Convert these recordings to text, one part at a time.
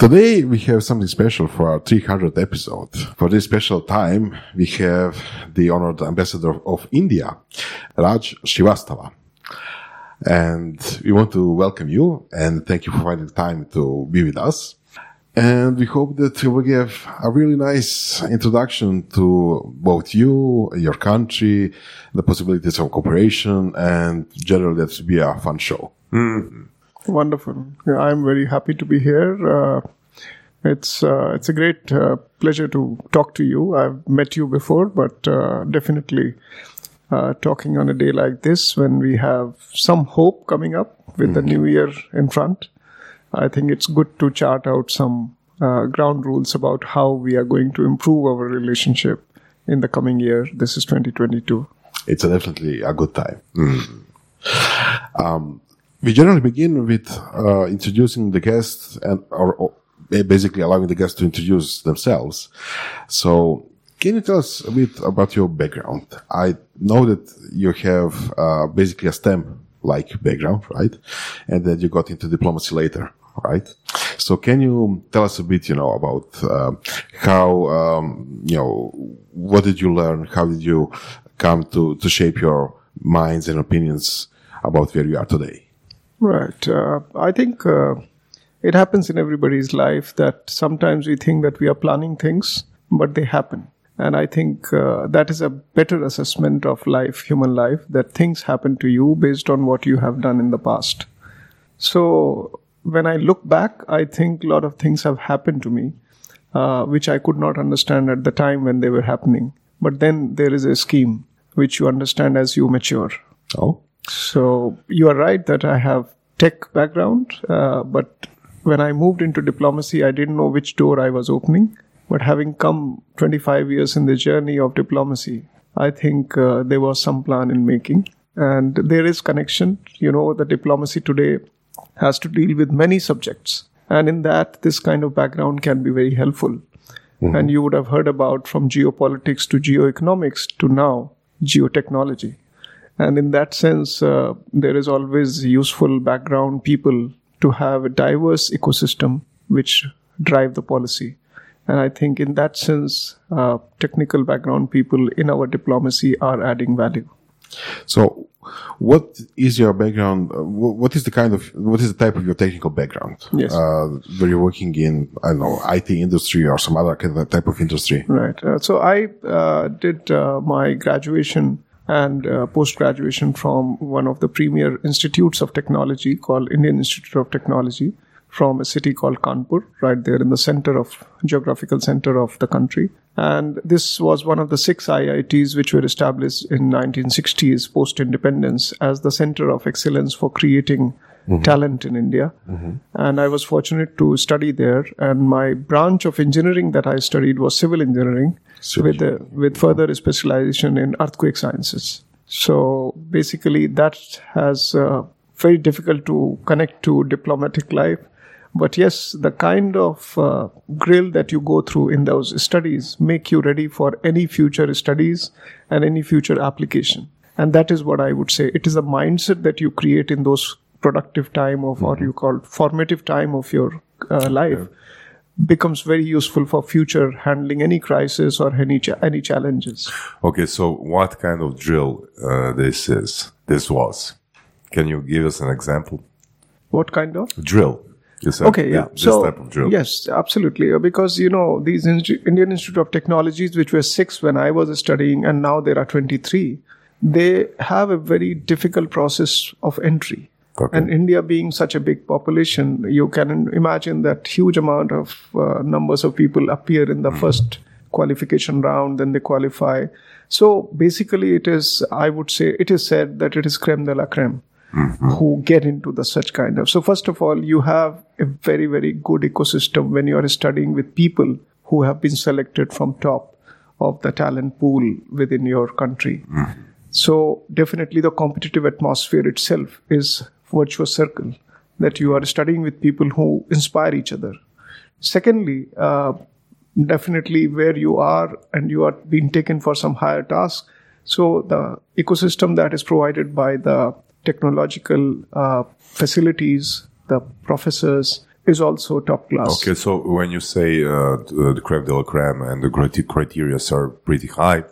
Today we have something special for our 300th episode. For this special time, we have the honored ambassador of India, Raj Srivastava. And we want to welcome you and thank you for finding time to be with us. And we hope that you will give a really nice introduction to both you, your country, the possibilities of cooperation, and generally that will be a fun show. Mm. Wonderful. Yeah, I'm very happy to be here. Uh, it's uh, it's a great uh, pleasure to talk to you. I've met you before, but uh, definitely uh, talking on a day like this when we have some hope coming up with mm. the new year in front. I think it's good to chart out some uh, ground rules about how we are going to improve our relationship in the coming year. This is 2022. It's definitely a good time. Mm. Um, we generally begin with uh, introducing the guests and or, or, basically allowing the guests to introduce themselves. So, can you tell us a bit about your background? I know that you have uh, basically a STEM like background, right? And that you got into diplomacy later, right? So, can you tell us a bit, you know, about uh, how, um, you know, what did you learn? How did you come to to shape your minds and opinions about where you are today? Right. Uh, I think uh, it happens in everybody's life that sometimes we think that we are planning things, but they happen. And I think uh, that is a better assessment of life, human life, that things happen to you based on what you have done in the past. So when I look back, I think a lot of things have happened to me, uh, which I could not understand at the time when they were happening. But then there is a scheme which you understand as you mature. Oh. So you are right that I have tech background, uh, but when I moved into diplomacy, I didn't know which door I was opening. But having come 25 years in the journey of diplomacy, I think uh, there was some plan in making. And there is connection. You know, the diplomacy today has to deal with many subjects. And in that, this kind of background can be very helpful. Mm-hmm. And you would have heard about from geopolitics to geoeconomics to now geotechnology. And in that sense, uh, there is always useful background people to have a diverse ecosystem which drive the policy. And I think in that sense, uh, technical background people in our diplomacy are adding value. So, what is your background? Uh, what is the kind of what is the type of your technical background? Yes, uh, where you're working in I don't know IT industry or some other kind of type of industry. Right. Uh, so I uh, did uh, my graduation and uh, post graduation from one of the premier institutes of technology called Indian Institute of Technology from a city called Kanpur, right there in the center of geographical center of the country. And this was one of the six IITs which were established in 1960s post independence as the center of excellence for creating mm-hmm. talent in India. Mm-hmm. And I was fortunate to study there. And my branch of engineering that I studied was civil engineering civil. with, a, with further specialization in earthquake sciences. So basically, that has uh, very difficult to connect to diplomatic life. But yes, the kind of uh, grill that you go through in those studies make you ready for any future studies and any future application. And that is what I would say. It is a mindset that you create in those productive time of, mm-hmm. or you call formative time of your uh, life. Becomes very useful for future handling any crisis or any cha- any challenges. Okay, so what kind of drill uh, this is? This was. Can you give us an example? What kind of drill? You said okay, yeah. so, type of drill. Yes, absolutely. Uh, because, you know, these Indian Institute of Technologies, which were six when I was studying, and now there are 23, they have a very difficult process of entry. Okay. And India being such a big population, you can imagine that huge amount of uh, numbers of people appear in the mm-hmm. first qualification round, then they qualify. So basically, it is, I would say, it is said that it is creme de la creme. Mm-hmm. Who get into the such kind of so first of all you have a very very good ecosystem when you are studying with people who have been selected from top of the talent pool within your country mm-hmm. so definitely the competitive atmosphere itself is virtuous circle that you are studying with people who inspire each other. Secondly, uh, definitely where you are and you are being taken for some higher task. So the ecosystem that is provided by the technological uh, facilities, the professors, is also top class. Okay, so when you say uh, the creme de la creme and the criteria criteria are pretty high,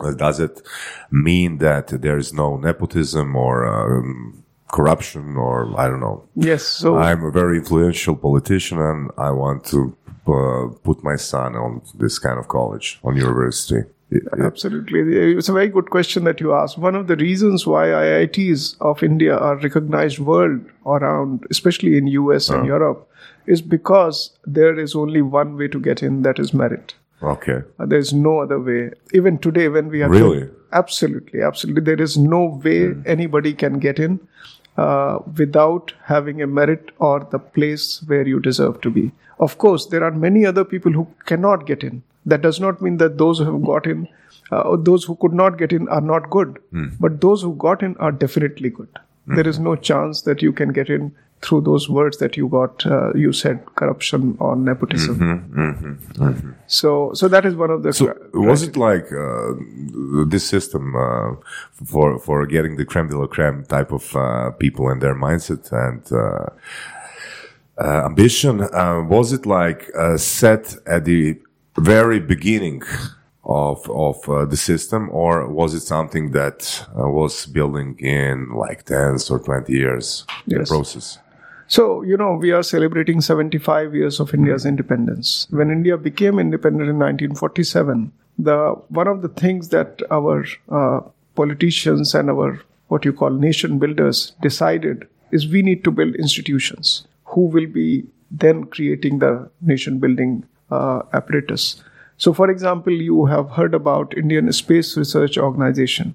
uh, does it mean that there is no nepotism or um, corruption or I don't know? Yes. So I'm a very influential politician and I want to uh, put my son on this kind of college, on university. It- it- Absolutely. It's a very good question that you asked. One of the reasons why IITs of India are recognized world around, especially in US and Europe, is because there is only one way to get in, that is merit. okay. Uh, There's no other way. Even today, when we are Really? absolutely, absolutely, there is no way anybody can get in uh, without having a merit or the place where you deserve to be. Of course, there are many other people who cannot get in. That does not mean that those who have got in, uh, those who could not get in, are not good. But those who got in are definitely good. There is no chance that you can get in through those words that you got. Uh, you said corruption or nepotism. So, so that is one of the. So was it like uh, this system uh, for for getting the creme de la creme type of uh, people and their mindset and uh, uh, ambition? Uh, was it like uh, set at the very beginning of of uh, the system, or was it something that uh, was building in like tens or twenty years in Yes. process? So, you know, we are celebrating 75 years of India's independence. When India became independent in 1947, the one of the things that our uh, politicians and our what you call nation builders decided is we need to build institutions who will be then creating the nation building uh, apparatus. So, for example, you have heard about Indian Space Research Organization.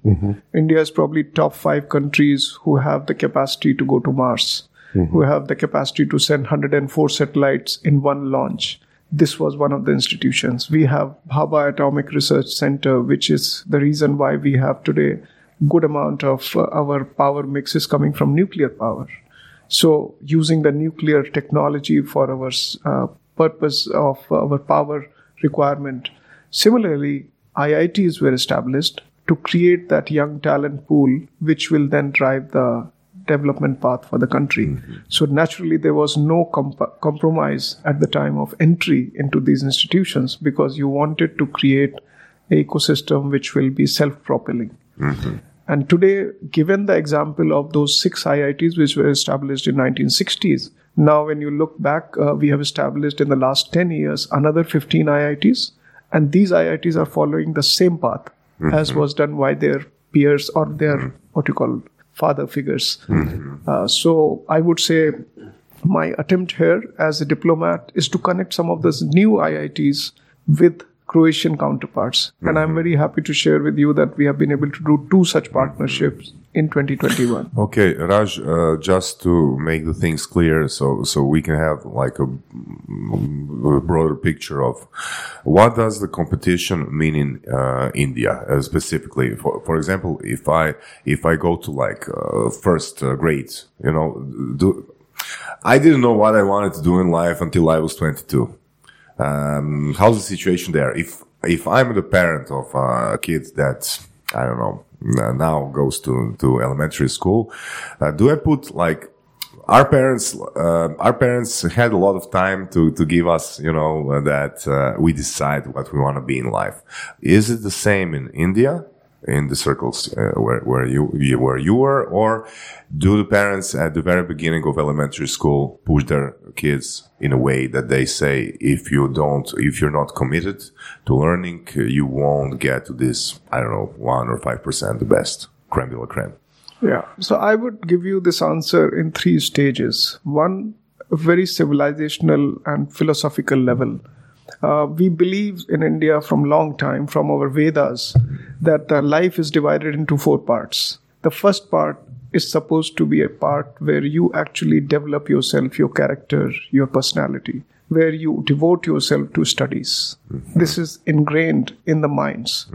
India is probably top five countries who have the capacity to go to Mars who have the capacity to send 104 satellites in one launch. This was one of the institutions. We have Bhabha Atomic Research Center, which is the reason why we have today good amount of uh, our power mix is coming from nuclear power. So using the nuclear technology for our uh, purpose of our power requirement. Similarly, IITs were established to create that young talent pool, which will then drive the development path for the country. Mm-hmm. So naturally, there was no comp- compromise at the time of entry into these institutions because you wanted to create an ecosystem which will be self-propelling. Mm-hmm. And today, given the example of those six IITs which were established in 1960s, now when you look back, uh, we have established in the last 10 years another 15 IITs, and these IITs are following the same path as mm-hmm. was done by their peers or their what you call father figures. Uh, so I would say my attempt here as a diplomat is to connect some of those new IITs with Croatian counterparts. And I'm very happy to share with you that we have been able to do two such partnerships in 2021. Okay, Raj, uh, just to make the things clear, so so we can have like a, a broader picture of what does the competition mean in uh, India uh, specifically. For for example, if I if I go to like uh, first uh, grade, you know, do I didn't know what I wanted to do in life until I was twenty two. Um, how's the situation there? If if I'm the parent of a kid that I don't know now goes to to elementary school, uh, do I put like our parents? Uh, our parents had a lot of time to to give us, you know, that uh, we decide what we want to be in life. Is it the same in India? In the circles uh, where where you, where you were, or do the parents at the very beginning of elementary school push their kids in a way that they say if you don't if you're not committed to learning uh, you won't get to this i don't know 1 or 5% the best creme de la creme Yeah. So I would give you this answer in three stages. One, very civilizational and philosophical level. Uh, we believe in India from long time, from our Vedas, that uh, life is divided into four parts. The first part is supposed to be a part where you actually develop yourself, your character, your personality, where you devote yourself to studies. This is ingrained in the minds.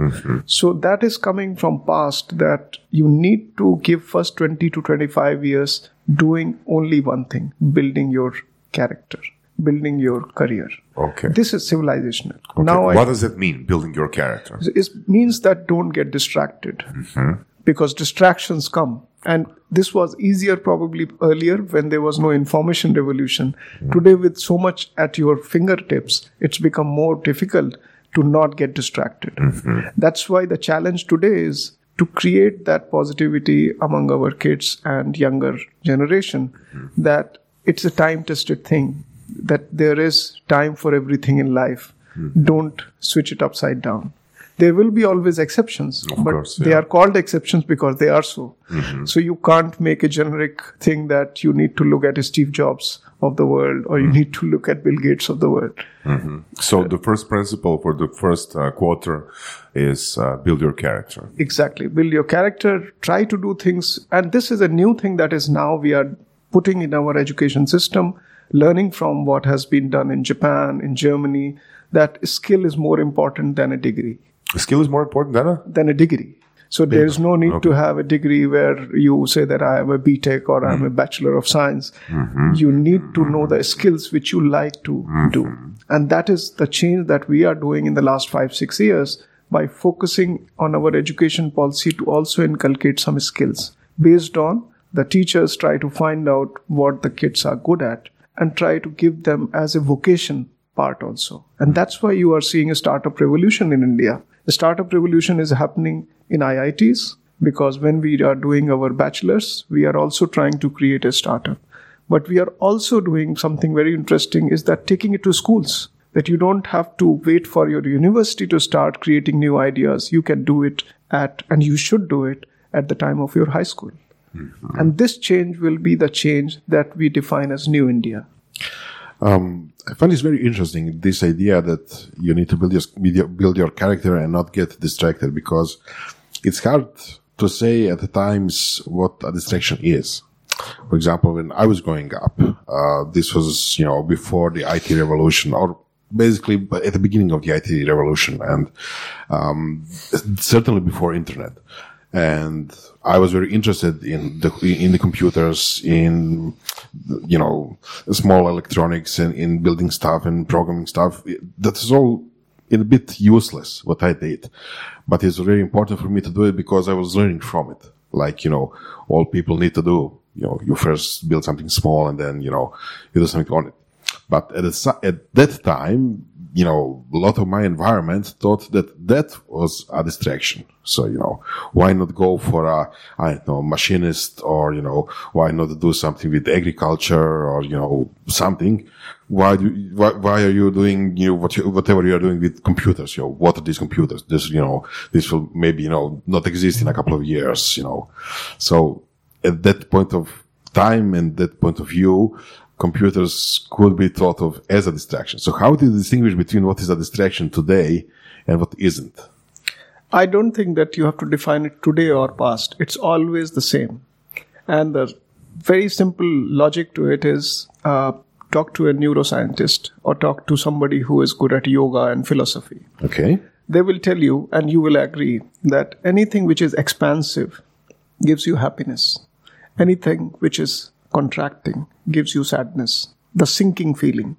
So that is coming from past that you need to give first 20 to 25 years doing only one thing, building your character, building your career. okay. This is civilizational. Okay, Now I what does it mean building your character? It means that don't get distracted. Mm-hmm. Because distractions come. And this was easier probably earlier when there was no information revolution. Mm. Today, with so much at your fingertips, it's become more difficult to not get distracted. Mm-hmm. That's why the challenge today is to create that positivity among our kids and younger generation mm-hmm. that it's a time tested thing, that there is time for everything in life. Don't switch it upside down. There will be always exceptions, Of but course, they are called exceptions because they are so. So you can't make a generic thing that you need to look at Steve Jobs of the world or you need to look at Bill Gates of the world. So the first principle for the first uh, quarter is uh, build your character. Exactly. Build your character, try to do things. And this is a new thing that is now we are putting in our education system, learning from what has been done in Japan, in Germany, that skill is more important than a degree. Skill is more important than a Than a degree. So there is no need to have a degree where you say that I am a BTech or I'm a mm-hmm. Bachelor of Science. Mm-hmm. You need to know the skills which you like to mm-hmm. do. And that is the change that we are doing in the last five, six years by focusing on our education policy to also inculcate some skills based on the teachers try to find out what the kids are good at and try to give them as a vocation part also. And hmm. that's why you are seeing a startup revolution in India. The startup revolution is happening in IITs because when we are doing our bachelor's, we are also trying to create a startup. But we are also doing something very interesting is that taking it to schools. That you don't have to wait for your university to start creating new ideas. You can do it at, and you should do it at the time of your high school. And this change will be the change that we define as New India. Um, I find this very interesting. This idea that you need to build your build your- character and not get distracted because it's hard to say at the times what a distraction is. For example, when I was growing up, uh, this was you know before the IT revolution or basically at the beginning of the IT revolution and um, certainly before internet. And I was very interested in the in the computers, in you know small electronics, and in building stuff and programming stuff. That is all a bit useless what I did, but it's very important for me to do it because I was learning from it. Like you know, all people need to do. You know, you first build something small and then you know you do something on it. But at, si- at that time, you know, a lot of my environment thought that that was a distraction. So, you know, why not go for a, I don't know, machinist or, you know, why not do something with agriculture or, you know, something? Why do, why, why are you doing, you know, what you, whatever you are doing with computers? You know, what are these computers? This, you know, this will maybe, you know, not exist in a couple of years, you know. So at that point of time and that point of view, computers could be thought of as a distraction. So how do you distinguish between what is a distraction today and what isn't? I don't think that you have to define it today or past. It's always the same. And the very simple logic to it is uh, talk to a neuroscientist or talk to somebody who is good at yoga and philosophy. Okay. They will tell you, and you will agree, that anything which is expansive gives you happiness. Anything which is contracting gives you sadness, the sinking feeling.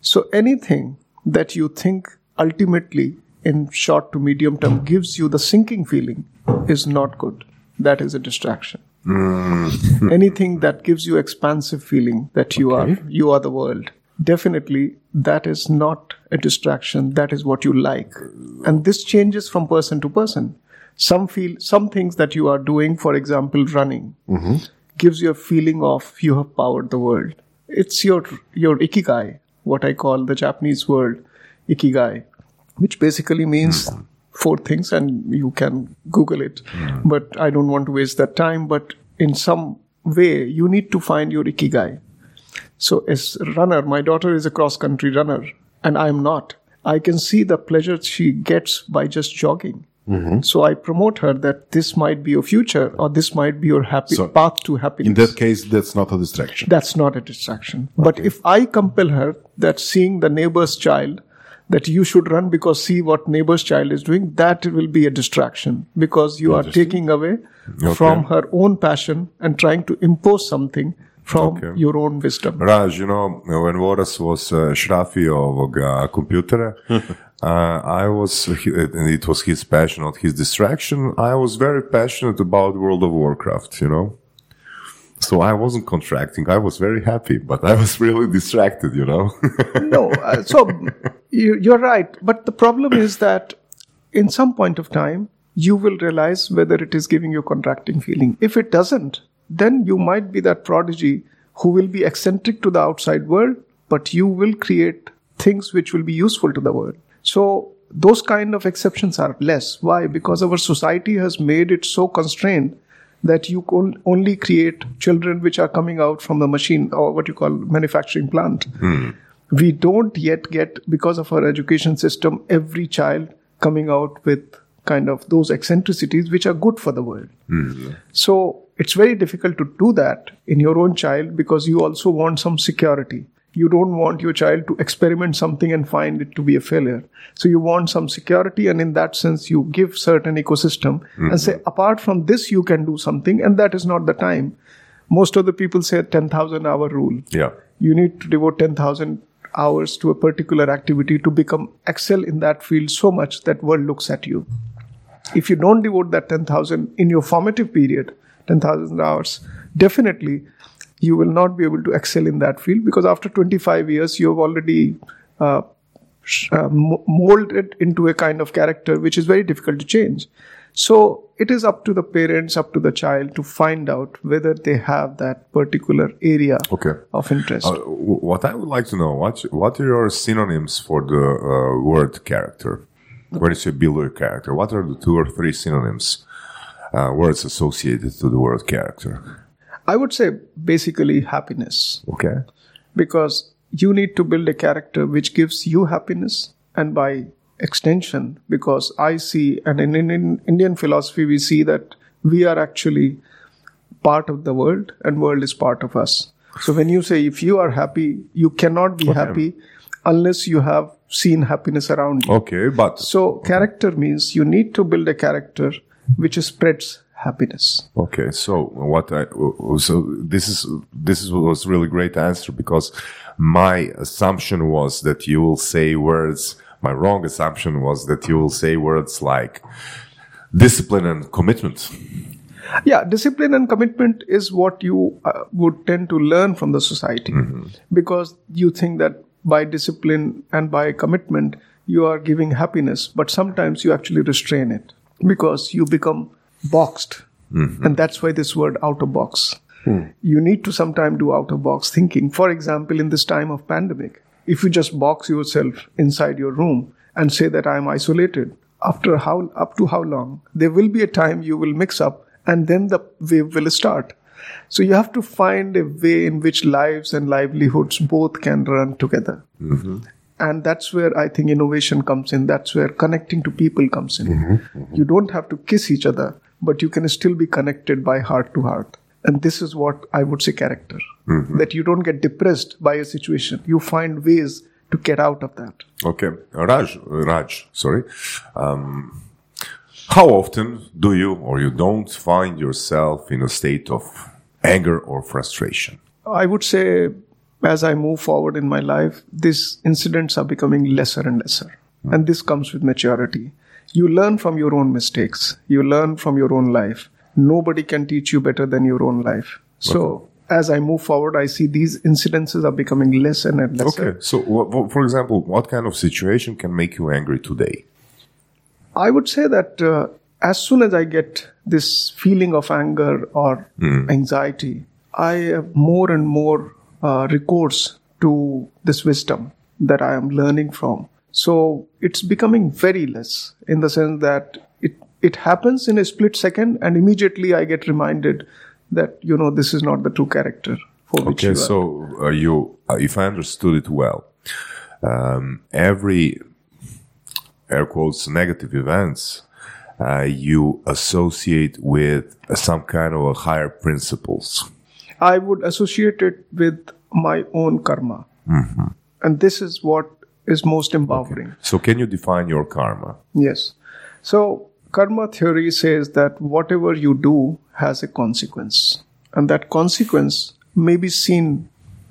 So anything that you think ultimately in short to medium term gives you the sinking feeling is not good. That is a distraction. Hmm. Anything that gives you expansive feeling that you are you are the world. Definitely that is not a distraction. That is what you like. And this changes from person to person. Some feel some things that you are doing, for example, running, mm-hmm. Gives you a feeling of you have powered the world. It's your your ikigai, what I call the Japanese word ikigai, which basically means hmm. four things, and you can Google it. Hmm. But I don't want to waste that time. But in some way, you need to find your ikigai. So, as a runner, my daughter is a cross country runner, and I'm not. I can see the pleasure she gets by just jogging. So I promote her that this might be your future, or this might be your happy So, path to happiness. In that case, that's not a distraction. That's not a distraction. But if I compel her that seeing the neighbor's child, that you should run because see what neighbor's child is doing, that will be a distraction because you are taking away from her own passion and trying to impose something from Okay. your own wisdom. Raj, you know, when Boris was uh, šrafio ovoga kompjutera, uh, I was, and it was his passion, not his distraction. I was very passionate about World of Warcraft, you know. So I wasn't contracting. I was very happy, but I was really distracted, you know. no, uh, so you, you're right. But the problem is that in some point of time, you will realize whether it is giving you contracting feeling. If it doesn't, then you might be that prodigy who will be eccentric to the outside world, but you will create things which will be useful to the world. So those kind of exceptions are less. Why? Because our society has made it so constrained that you can only create children which are coming out from the machine or what you call manufacturing plant. Hmm. We don't yet get, because of our education system, every child coming out with kind of those eccentricities which are good for the world. Hmm. So it's very difficult to do that in your own child because you also want some security. You don't want your child to experiment something and find it to be a failure. So you want some security, and in that sense, you give certain ecosystem and mm-hmm. say, apart from this, you can do something, and that is not the time. Most of the people say 10,000 hour rule yeah. you need to devote 10,000 hours to a particular activity to become excel in that field so much that world looks at you if you don't devote that 10,000 in your formative period 10,000 hours definitely you will not be able to excel in that field because after 25 years you have already uh, uh, molded into a kind of character which is very difficult to change so it is up to the parents up to the child to find out whether they have that particular area Okay. of interest Uh, what I would like to know, what what are your synonyms for the uh, word character? When you say below your character, what are the two or three synonyms, uh, words associated to the word character? I would say basically happiness Okay. because you need to build a character which gives you happiness and by extension because I see and in, in Indian philosophy we see that we are actually part of the world and world is part of us. So when you say if you are happy you cannot be happy unless you have seen happiness around you. Okay, but So character means you need to build a character which spreads happiness. Okay, so what I so this is this is was really great answer because my assumption was that you will say words. My wrong assumption was that you will say words like discipline and commitment. Yeah, discipline and commitment is what you uh, would tend to learn from the society because you think that by discipline and by commitment you are giving happiness, but sometimes you actually restrain it because you become boxed. Mm-hmm. And that's why this word out of box. Hmm. You need to sometime do out of box thinking. For example, in this time of pandemic, if you just box yourself inside your room and say that I am isolated, after how up to how long? There will be a time you will mix up and then the wave will start. So you have to find a way in which lives and livelihoods both can run together. Mm-hmm. And that's where I think innovation comes in. That's where connecting to people comes in. Mm-hmm. You don't have to kiss each other, but you can still be connected by heart to heart. And this is what I would say character. That you don't get depressed by a situation. You find ways to get out of that. Okay, Raj, Raj, sorry. Um, how often do you or you don't find yourself in a state of anger or frustration? I would say as I move forward in my life, these incidents are becoming lesser and lesser. And this comes with maturity. You learn from your own mistakes, you learn from your own life. Nobody can teach you better than your own life. So, as I move forward, I see these incidences are becoming less and lesser. Okay, so for example, what kind of situation can make you angry today? I would say that uh, as soon as I get this feeling of anger or anxiety, I have more and more uh, recourse to this wisdom that I am learning from. So it's becoming very less in the sense that it it happens in a split second, and immediately I get reminded that you know this is not the true character for which Okay, you are. so uh, you, uh, if I understood it well, um, every air quotes negative events uh, you associate with some kind of a higher principles. I would associate it with my own karma. And this is what is most empowering. So, can you define your karma? Yes. So, karma theory says that whatever you do has a consequence. And that consequence may be seen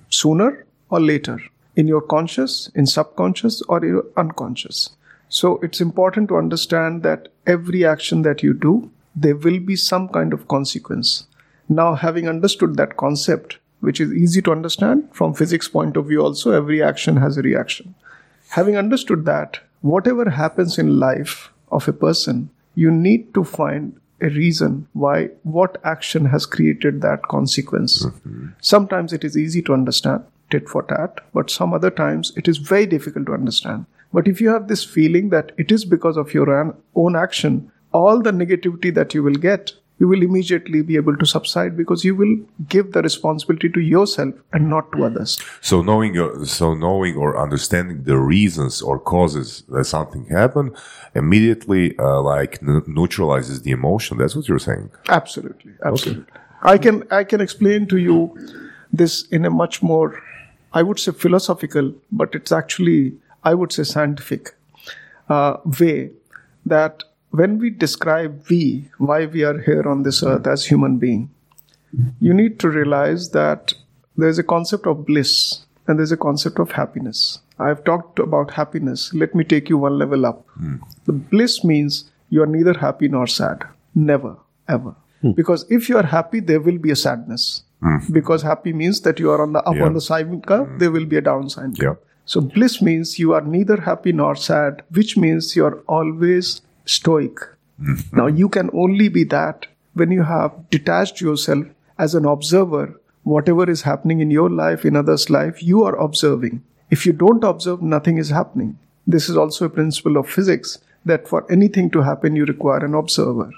sooner or later in your conscious, in subconscious, or in your unconscious. So it's important to understand that every action that you do, there will be some kind of consequence. Now, having understood that concept, which is easy to understand from physics point of view, also every action has a reaction. Having understood that, whatever happens in life of a person, you need to find a reason why what action has created that consequence. Mm-hmm. Sometimes it is easy to understand, tit for tat, but some other times it is very difficult to understand. But if you have this feeling that it is because of your own action, all the negativity that you will get, you will immediately be able to subside because you will give the responsibility to yourself and not to others. So knowing your, so knowing or understanding the reasons or causes that something happened immediately uh, like n- neutralizes the emotion. That's what you're saying. Absolutely, absolutely. I can I can explain to you this in a much more, I would say philosophical, but it's actually I would say scientific uh, way that when we describe we why we are here on this earth as human being, you need to realize that there's a concept of bliss and there's a concept of happiness. I've talked about happiness. Let me take you one level up. Hmm. The bliss means you are neither happy nor sad. Never, ever. Hmm. Because if you are happy, there will be a sadness. Hmm. Because happy means that you are on the up Yeah. on the sine curve, there will be a down sine curve. Yeah. So bliss means you are neither happy nor sad, which means you are always stoic. Mm-hmm. Now you can only be that when you have detached yourself as an observer. Whatever is happening in your life, in others' life, you are observing. If you don't observe, nothing is happening. This is also a principle of physics that for anything to happen, you require an observer.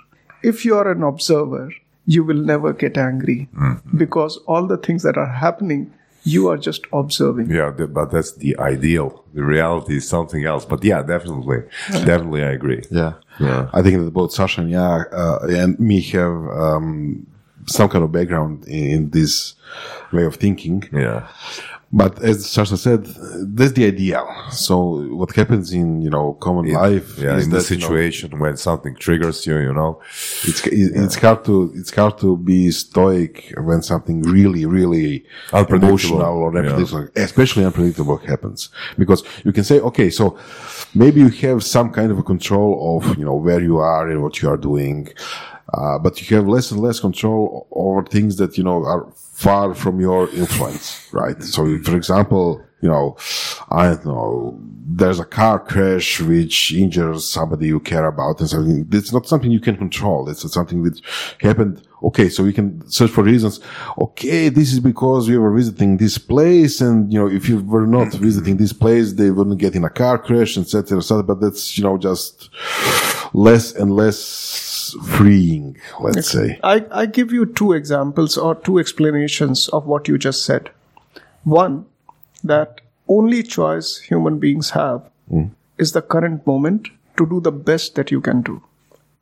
If you are an observer, you will never get angry mm-hmm. because all the things that are happening, you are just observing. Yeah, th- but that's the ideal. The reality is something else. But yeah, definitely, definitely, I agree. Yeah. Yeah. I think that both Sasha and yeah, uh, and me have um, some kind of background in, in this way of thinking. Yeah, But as Sasha said, that's the ideal. So what happens in you know common life yeah. is In the that, you know, situation when something triggers you, you know, it's it- it's hard to it's hard to be stoic when something really really Unpredictable. emotional or Yeah. especially unpredictable happens because you can say okay so maybe you have some kind of a control of you know where you are and what you are doing uh, but you have less and less control over things that you know are far from your influence right? So for example you know i don't know there's a car crash which injures somebody you care about and something it's not something you can control. It's something which happened. Okay so we can search for reasons. Okay this is because we were visiting this place and you know if you were not visiting this place they wouldn't get in a car crash etc etc but that's you know just less and less freeing let's say I, I give you two examples or two explanations of what you just said. One, that only choice human beings have hmm. is the current moment to do the best that you can do.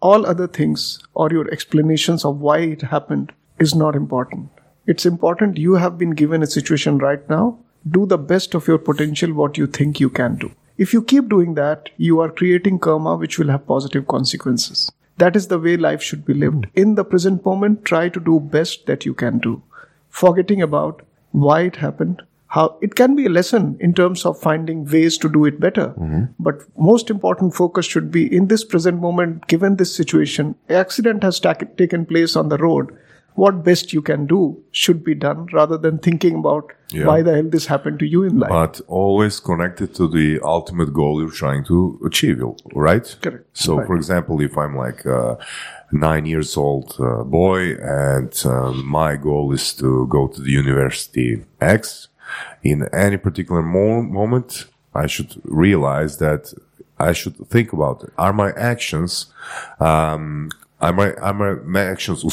All other things or your explanations of why it happened is not important. It's important you have been given a situation right now. Do the best of your potential, what you think you can do. If you keep doing that, you are creating karma which will have positive consequences. That is the way life should be lived. In the present moment, try to do best that you can do. Forgetting about why it happened, how it can be a lesson in terms of finding ways to do it better. Mm-hmm. But most important focus should be in this present moment, given this situation, accident has ta- taken place on the road. What best you can do should be done rather than thinking about Yeah. why the hell this happened to you in life. but always connected to the ultimate goal you're trying to achieve, right? Correct. So, Right. for example, if I'm like a nine years old uh, boy and uh, my goal is to go to the university X, in any particular mo- moment, I should realize that I should think about it. Are my actions, um, are my, are my actions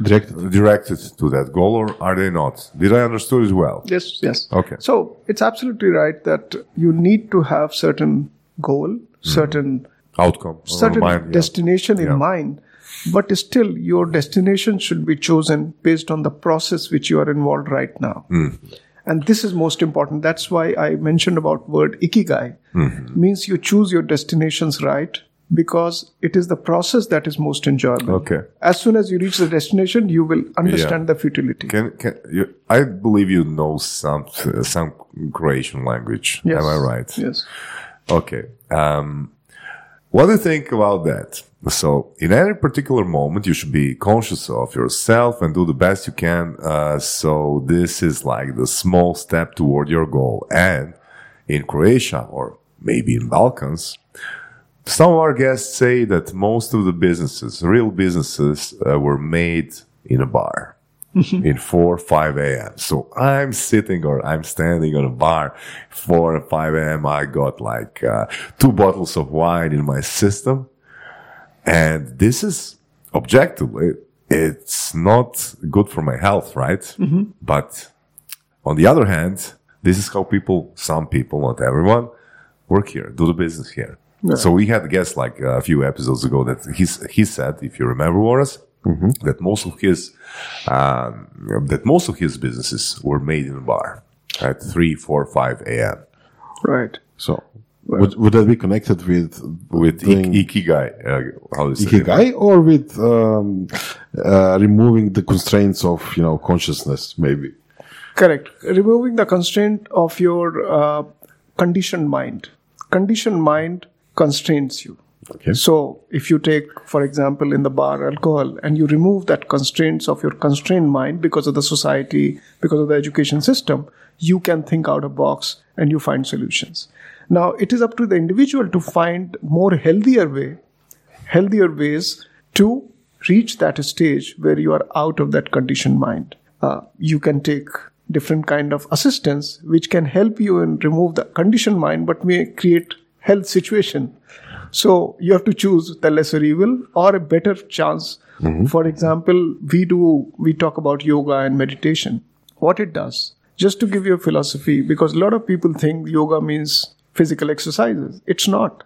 directed directed to that goal or are they not? Did I understood it well? Yes, yes. Okay. So it's absolutely right that you need to have certain goal, mm-hmm. certain Outcome. certain mind, yeah. destination in Yeah. mind, but still your destination should be chosen based on the process which you are involved right now. Mm-hmm. And this is most important. That's why I mentioned about word ikigai. Mm-hmm. Means you choose your destinations right because it is the process that is most enjoyable. Okay. As soon as you reach the destination, you will understand the futility. Can can you? I believe you know some some Croatian language. Yes. Am I right? Yes. Okay. Um, what do you think about that? So, in any particular moment, you should be conscious of yourself and do the best you can. Uh, so, this is like the small step toward your goal. And in Croatia, or maybe in Balkans, some of our guests say that most of the businesses, real businesses, uh, were made in a bar in 4 5 a.m. So I'm sitting or I'm standing on a bar 4 or 5 a.m. I got like uh, two bottles of wine in my system. And this is objectively, it's not good for my health, right? But on the other hand, this is how people, some people, not everyone, work here, do the business here. So we had a guest like a few episodes ago that he's, he said, if you remember, Boris, that most of his um, that most of his businesses were made in a bar at 3, 4, 5 a.m. Right. So, would, would that be connected with with doing ik- ikigai. Uh, how is it? ikigai or with um, uh, removing the constraints of you know consciousness? Maybe. Correct. Removing the constraint of your uh, conditioned mind. Conditioned mind constrains you. Okay. So, if you take, for example, in the bar alcohol, and you remove that constraints of your constrained mind because of the society, because of the education system, you can think out of box and you find solutions. Now, it is up to the individual to find more healthier way, healthier ways to reach that stage where you are out of that conditioned mind. Uh, you can take different kind of assistance which can help you and remove the conditioned mind, but may create health situation. So you have to choose the lesser evil or a better chance. Mm-hmm. For example, we do we talk about yoga and meditation. What it does, just to give you a philosophy, because a lot of people think yoga means physical exercises. It's not.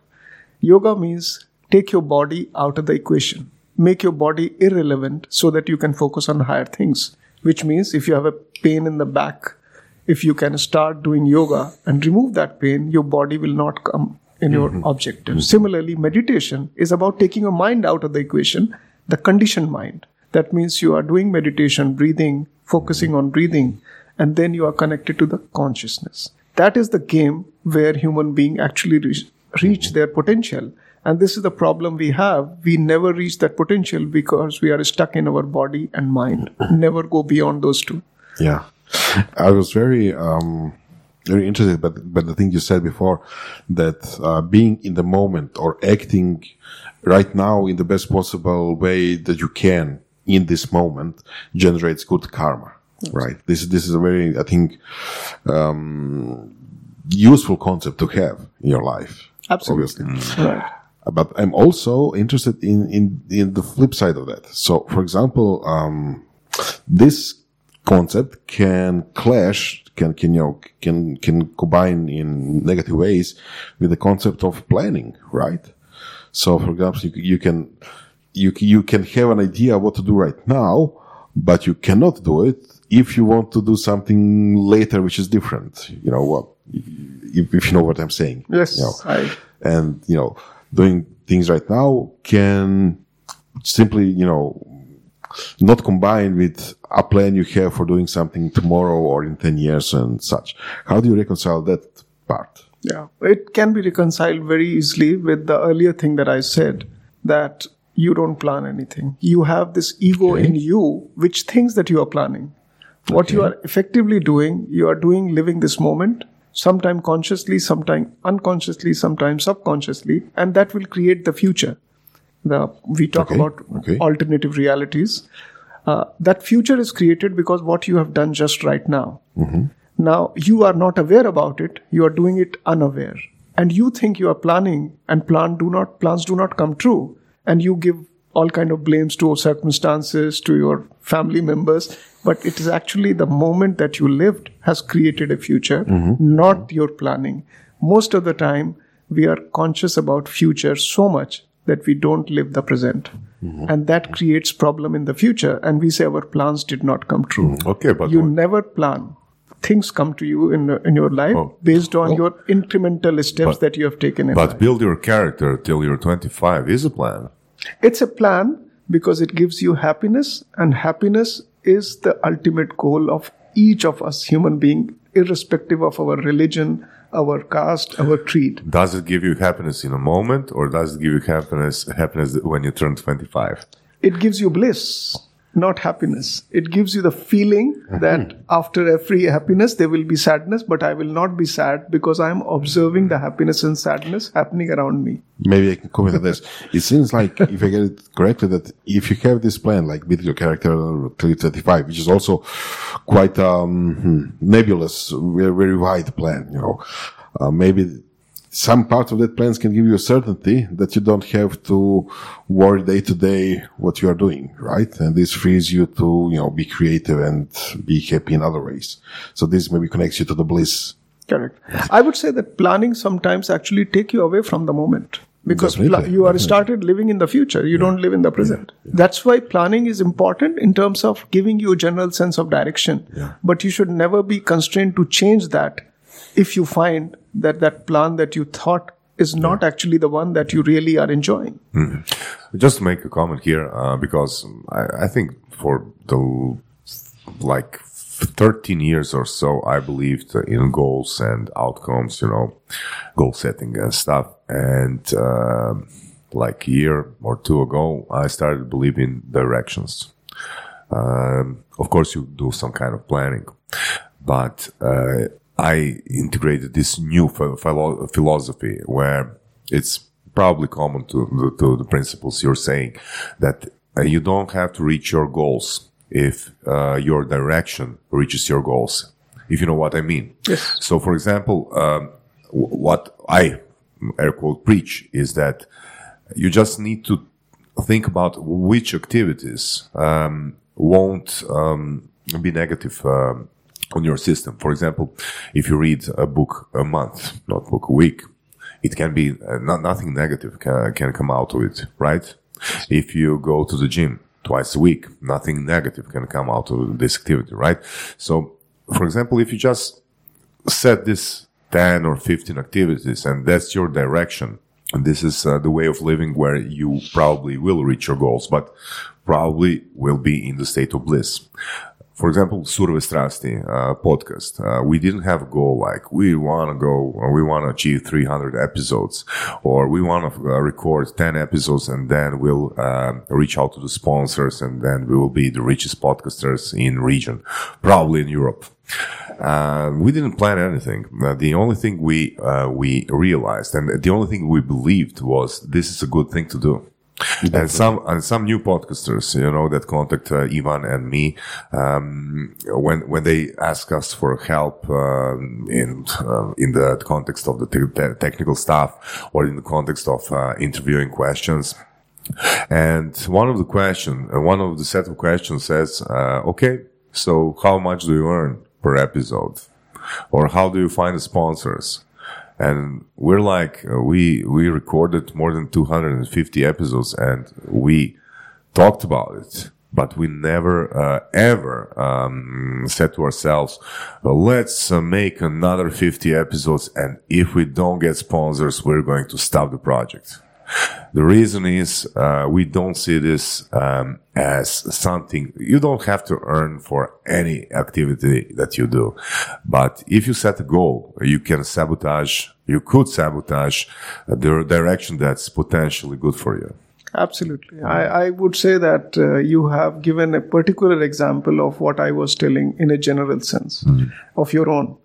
Yoga means take your body out of the equation, make your body irrelevant so that you can focus on higher things. Which means if you have a pain in the back, if you can start doing yoga and remove that pain, your body will not come in your mm-hmm. objective. Mm-hmm. Similarly, meditation is about taking your mind out of the equation, the conditioned mind. That means you are doing meditation, breathing, focusing on breathing, and then you are connected to the consciousness. That is the game where human being actually reach, reach their potential. And this is the problem we have. We never reach that potential because we are stuck in our body and mind. never go beyond those two. Yeah, I was very um, very interesting. but but the thing you said before that uh, being in the moment or acting right now in the best possible way that you can in this moment generates good karma. Right. This this is a very I think um, useful concept to have in your life. Absolutely. Obviously Right. but I'm also interested in, in, in the flip side of that. So, for example, um, this concept can clash, can, can, you know, can, can combine in negative ways with the concept of planning, right? So, for example, you, you can, you, you can have an idea what to do right now, but you cannot do it if you want to do something later, which is different. You know what? If, if you know what I'm saying. Yes. You know I, and you know doing things right now can simply you know not combined with a plan you have for doing something tomorrow or in 10 years and such how do you reconcile that part Yeah, it can be reconciled very easily with the earlier thing that I said that you don't plan anything. You have this ego in you which thinks that you are planning. What you are effectively doing, you are doing living this moment, sometime consciously, sometime unconsciously, sometimes subconsciously, and that will create the future. The we talk Okay, about okay. alternative realities. Uh, that future is created because what you have done just right now. Now you are not aware about it. You are doing it unaware, and you think you are planning, and plan do not plans do not come true, and you give all kind of blames to circumstances to your family members. But it is actually the moment that you lived has created a future, not your planning. Most of the time, we are conscious about future so much that we don't live the present, mm-hmm. and that creates problem in the future. And we say our plans did not come true mm-hmm. Okay, but you never plan things come to you in in your life Oh. based on oh. your incremental steps But- that you have taken in But life. build your character till you're 25 is a plan. It's a plan because it gives you happiness, and happiness is the ultimate goal of each of us human being, irrespective of our religion, our caste, our creed. Does it give you happiness in a moment, or does it give you happiness happiness when you turn 25? It gives you bliss, not happiness. It gives you the feeling that after every happiness there will be sadness, but I will not be sad because I am observing the happiness and sadness happening around me. Maybe I can comment on this. It seems like, if I get it correctly, that if you have this plan, like build your character till you're 35, which is also quite um, hmm, nebulous, very, very wide plan, you know, uh, maybe some part of that plans can give you a certainty that you don't have to worry day to day what you are doing, right? And this frees you to, you know, be creative and be happy in other ways. So this maybe connects you to the bliss. Correct. I would say that planning sometimes actually take you away from the moment because Definitely, you are definitely. started living in the future. You don't live in the present. That's why planning is important in terms of giving you a general sense of direction. But you should never be constrained to change that if you find that that plan that you thought is not actually the one that you really are enjoying. Just to make a comment here, uh, because I, I think for the like 13 years or so, I believed in goals and outcomes, you know, goal setting and stuff. And uh, like a year or two ago, I started believing directions. Um, of course, you do some kind of planning, but uh, I integrated this new philo- philosophy where it's probably common to, the- to the principles you're saying that uh, you don't have to reach your goals if uh, your direction reaches your goals. If you know what I mean. Yes. So, for example, um, w- what I air quote preach is that you just need to think about which activities um, won't um, be negative um, on your system. For example, if you read a book a month, not book a week, it can be uh, not, nothing negative can, can come out of it, right? If you go to the gym twice a week, nothing negative can come out of this activity, right? So, for example, if you just set this 10 or 15 activities and that's your direction and this is uh, the way of living where you probably will reach your goals but probably will be in the state of bliss for example surove strasti uh, podcast uh, we didn't have a goal like we want to go or we want to achieve 300 episodes or we want to uh, record 10 episodes and then we'll uh, reach out to the sponsors and then we will be the richest podcasters in region probably in europe uh, we didn't plan anything. Uh, the only thing we uh, we realized, and the only thing we believed, was this is a good thing to do. And some and some new podcasters, you know, that contact uh, Ivan and me um, when when they ask us for help um, in uh, in the context of the te- te- technical stuff or in the context of uh, interviewing questions. And one of the question, uh, one of the set of questions says, uh, "Okay, so how much do you earn per episode, or how do you find the sponsors?" And we're like, uh, we we recorded more than 250 episodes, and we talked about it, but we never uh, ever um, said to ourselves, well, "Let's uh, make another 50 episodes, and if we don't get sponsors, we're going to stop the project." The reason is uh, we don't see this um, as something you don't have to earn for any activity that you do. But if you set a goal, you can sabotage, you could sabotage the direction that's potentially good for you. Absolutely. I, I would say that uh, you have given a particular example of what I was telling in a general sense of your own.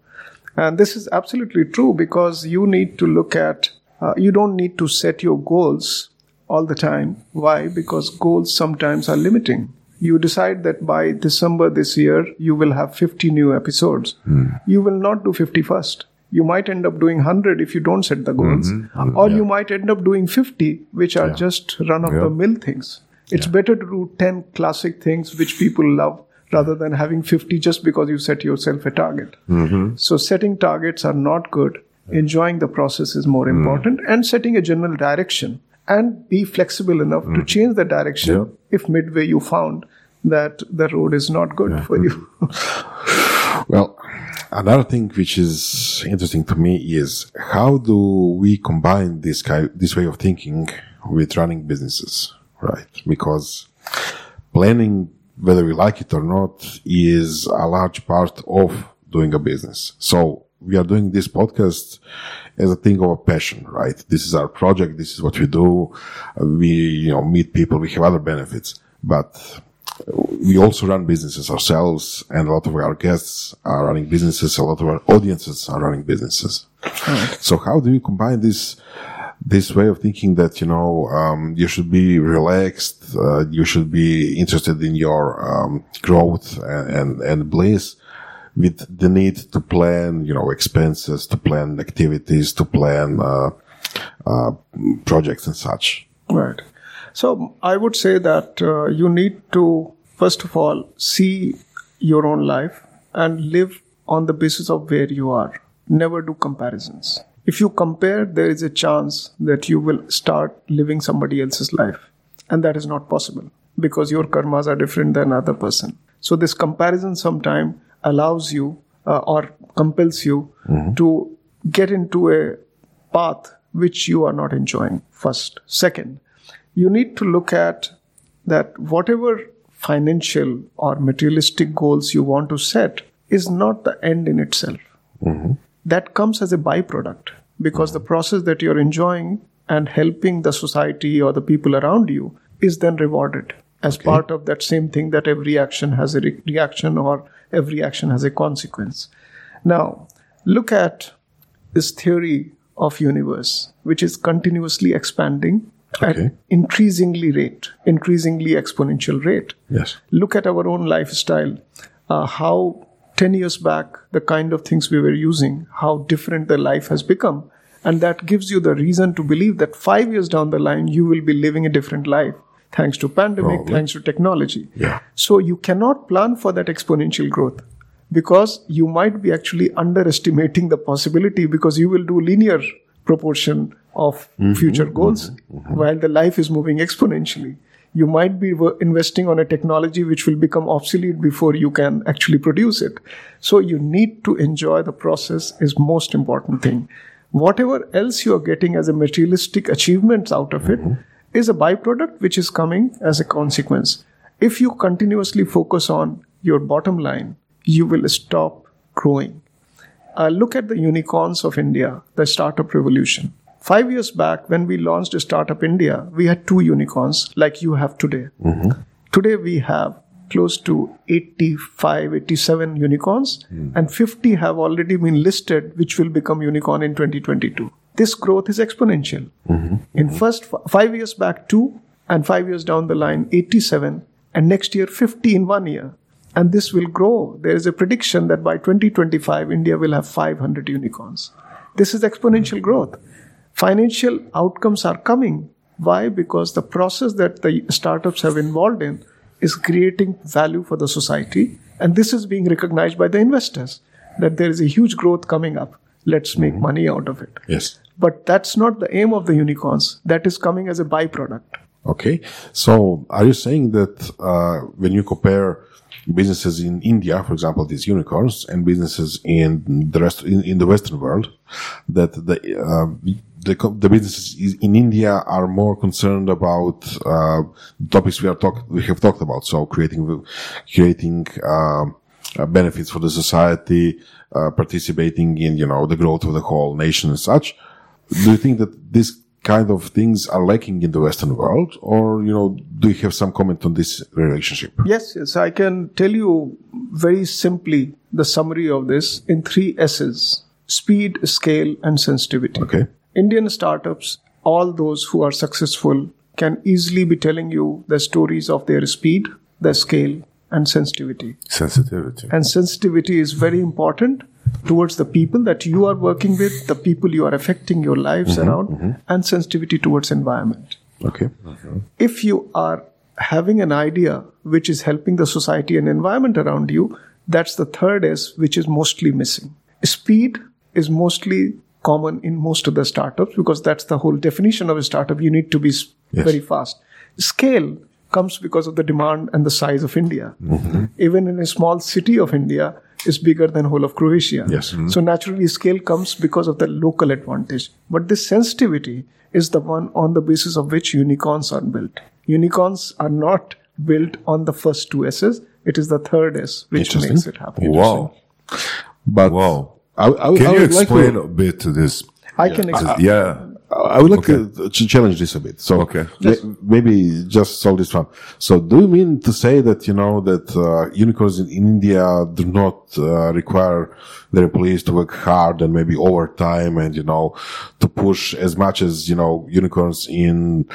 And this is absolutely true because you need to look at, uh, you don't need to set your goals all the time. Why? Because goals sometimes are limiting. You decide that by December this year, you will have 50 new episodes. Hmm. You will not do 50 first. You might end up doing 100 if you don't set the goals. Mm-hmm. Mm-hmm. Or you might end up doing 50, which are just run of the mill things. It's better to do 10 classic things which people love rather than having 50 just because you set yourself a target. Mm-hmm. So setting targets are not good. Enjoying the process is more hmm. important and setting a general direction and be flexible enough to hmm. change the direction Yeah. if midway you found that the road is not good for you. Hmm. Well, Another thing which is interesting to me is how do we combine this kind, this way of thinking with running businesses, right? Because planning, whether we like it or not, is a large part of doing a business. So we are doing this podcast as a thing of a passion, right? This is our project. This is what we do. We, you know, meet people. We have other benefits, but we also run businesses ourselves and a lot of our guests are running businesses. A lot of our audiences are running businesses. So how do you combine this? This way of thinking that, you know, um, you should be relaxed, uh, you should be interested in your, um, growth and, and, and bliss with the need to plan, you know, expenses, to plan activities, to plan, uh, uh, projects and such. Right. So I would say that uh, you need to, first of all, see your own life and live on the basis of where you are. Never do comparisons. If you compare, there is a chance that you will start living somebody else's life. And that is not possible because your karmas are different than other person. So this comparison sometime allows you uh, or compels you mm-hmm. to get into a path which you are not enjoying first. Second you need to look at that whatever financial or materialistic goals you want to set is not the end in itself. Mm-hmm. That comes as a byproduct because mm-hmm. the process that you're enjoying and helping the society or the people around you is then rewarded as part of that same thing that every action has a re- reaction or every action has a consequence now look at this theory of universe which is continuously expanding Okay. at increasingly rate increasingly exponential rate Yes. look at our own lifestyle uh, how 10 years back the kind of things we were using how different the life has become and that gives you the reason to believe that 5 years down the line you will be living a different life thanks to pandemic Probably. thanks to technology Yeah. so you cannot plan for that exponential growth because you might be actually underestimating the possibility because you will do linear proportion of mm-hmm. future goals mm-hmm. Mm-hmm. while the life is moving exponentially. You might be investing on a technology which will become obsolete before you can actually produce it. So you need to enjoy the process is most important thing. Whatever else you are getting as a materialistic achievements out of it is a byproduct which is coming as a consequence. If you continuously focus on your bottom line, you will stop growing. Uh, look at the unicorns of India, the startup revolution. Five years back, when we launched Startup India, we had two unicorns like you have today. Today, we have close to 85, 87 unicorns, and 50 have already been listed, which will become unicorn in 2022. This growth is exponential. Mm-hmm. In first f- five years back, two, and five years down the line, 87, and next year, 50 in one year. And this will grow. There is a prediction that by 2025, India will have 500 unicorns. This is exponential growth. Financial outcomes are coming. Why? Because the process that the startups have involved in is creating value for the society. And this is being recognized by the investors that there is a huge growth coming up. Let's make mm-hmm. money out of it. Yes. But that's not the aim of the unicorns. That is coming as a byproduct. Okay. So are you saying that uh, when you compare businesses in India, for example, these unicorns, and businesses in the rest in, in the Western world, that the uh, the, the businesses in India are more concerned about uh, topics we are talk we have talked about. So creating creating um uh, benefits for the society, uh, participating in you know the growth of the whole nation and such. Do you think that this kind of things are lacking in the Western world, or you know, do you have some comment on this relationship? Yes, yes. I can tell you very simply the summary of this in three S's speed, scale, and sensitivity. Okay. Indian startups, all those who are successful, can easily be telling you the stories of their speed, their scale, and sensitivity. Sensitivity. And sensitivity is very important towards the people that you are working with, the people you are affecting your lives mm-hmm, around, mm-hmm. and sensitivity towards environment Okay. if you are having an idea which is helping the society and environment around you, that's the third S, which is mostly missing. Speed is mostly common in most of the startups because that's the whole definition of a startup. You need to be Yes. very fast. Scale comes because of the demand and the size of India. Mm-hmm. Even in a small city of India, is bigger than whole of Croatia. Yes. Mm-hmm. So naturally, scale comes because of the local advantage. But this sensitivity is the one on the basis of which unicorns are built. Unicorns are not built on the first two S's. It is the third S which makes it happen. Wow. But Wow. I, I, I Can you would like to- explain a bit to this? I can explain. Yeah. I would like to, to challenge this a bit. So Okay. ma- maybe just solve this one. So do you mean to say that, you know, that uh, unicorns in India do not uh, require their employees to work hard and maybe overtime and, you know, to push as much as, you know, unicorns in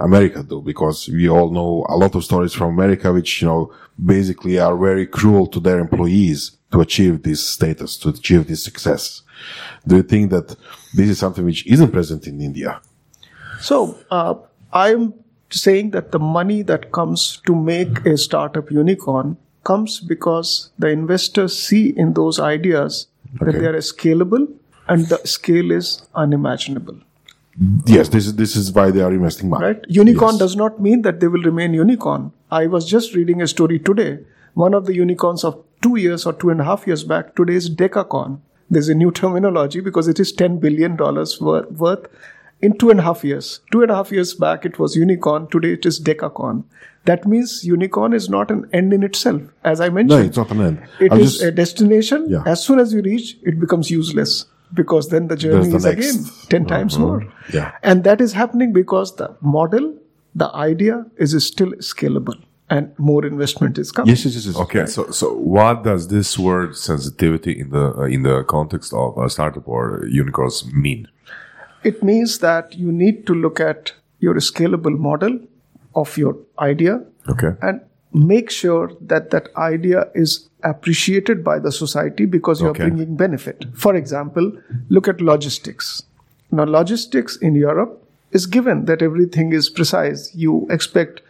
America do? Because we all know a lot of stories from America which, you know, basically are very cruel to their employees to achieve this status, to achieve this success. Do you think that this is something which isn't present in India? So uh, I'm saying that the money that comes to make a startup unicorn comes because the investors see in those ideas that they are scalable and the scale is unimaginable. Yes, this is this is why they are investing money. Right? Unicorn Yes. does not mean that they will remain unicorn. I was just reading a story today. One of the unicorns of two years or two and a half years back today is Decacorn. There's a new terminology because it is $10 billion worth, worth in two and a half years. Two and a half years back it was unicorn. Today it is Decacorn. That means unicorn is not an end in itself. As I mentioned, No, it's not an end. it I'm is just- a destination. Yeah. As soon as you reach, it becomes useless because then the journey is the again next. Uh-huh. 10 times more. Yeah. And that is happening because the model, the idea is still scalable and more investment is coming. yes, yes, yes, yes. Okay, so so what does this word sensitivity in the uh, in the context of a startup or unicorns mean? It means that you need to look at your scalable model of your idea Okay. and make sure that that idea is appreciated by the society because you're Okay. bringing benefit. For example, look at logistics. Now, logistics in Europe is given that everything is precise. You expect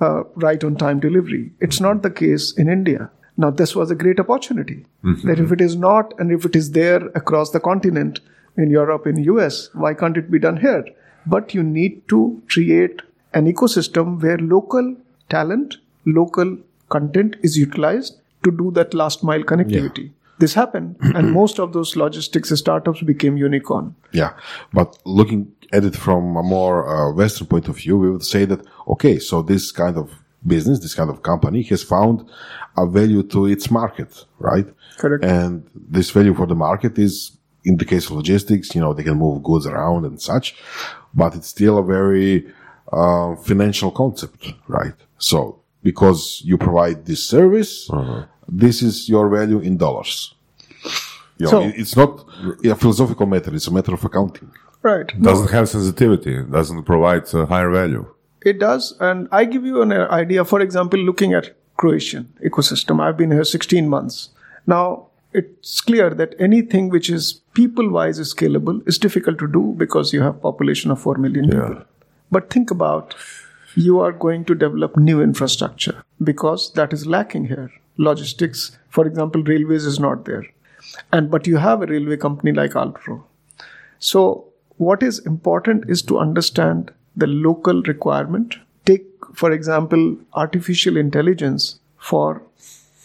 uh, right on time delivery. It's not the case in India. Now, this was a great opportunity that if it is not and if it is there across the continent in Europe, in US, why can't it be done here? But you need to create an ecosystem where local talent, local content is utilized to do that last mile connectivity. This happened, and most of those logistics startups became unicorn. Yeah, but looking at it from a more uh, Western point of view, we would say that okay, so this kind of business, this kind of company has found a value to its market, right? Correct. And this value for the market is, in the case of logistics, you know, they can move goods around and such, but it's still a very uh, financial concept, right? So because you provide this service, this is your value in dollars. You know, So- it- it's not a philosophical matter; it's a matter of accounting. Right. Doesn't have sensitivity. Doesn't provide a higher value. It does. And I give you an idea. For example, looking at Croatian ecosystem, I've been here 16 months. Now, it's clear that anything which is people-wise is scalable is difficult to do because you have population of 4 million people. But think about you are going to develop new infrastructure because that is lacking here. Logistics, for example, railways is not there. And but you have a railway company like Altpro. So, what is important is to understand the local requirement. Take, for example, artificial intelligence for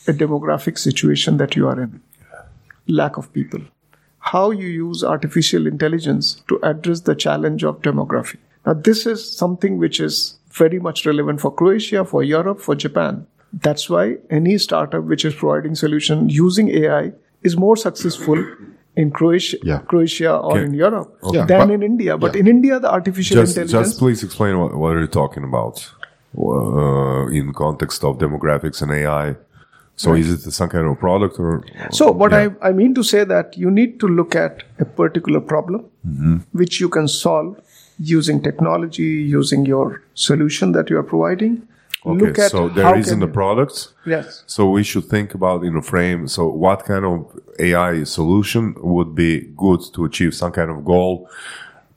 a demographic situation that you are in lack of people. How you use artificial intelligence to address the challenge of demography. Now, this is something which is very much relevant for Croatia, for Europe, for Japan. That's why any startup which is providing solution using AI is more successful in Croatia, Yeah. Croatia or Okay. in Europe Yeah, than but- in India. But yeah. in India, the artificial Just, intelligence. just please explain what, what are you talking about uh, in context of demographics and AI. So is it some kind of product or? So what Yeah. I, I mean to say that you need to look at a particular problem Mm-hmm. which you can solve using technology, using your solution that you are providing. Okay, look at so there isn't can a product. Yes. So we should think about in a frame. So what kind of AI solution would be good to achieve some kind of goal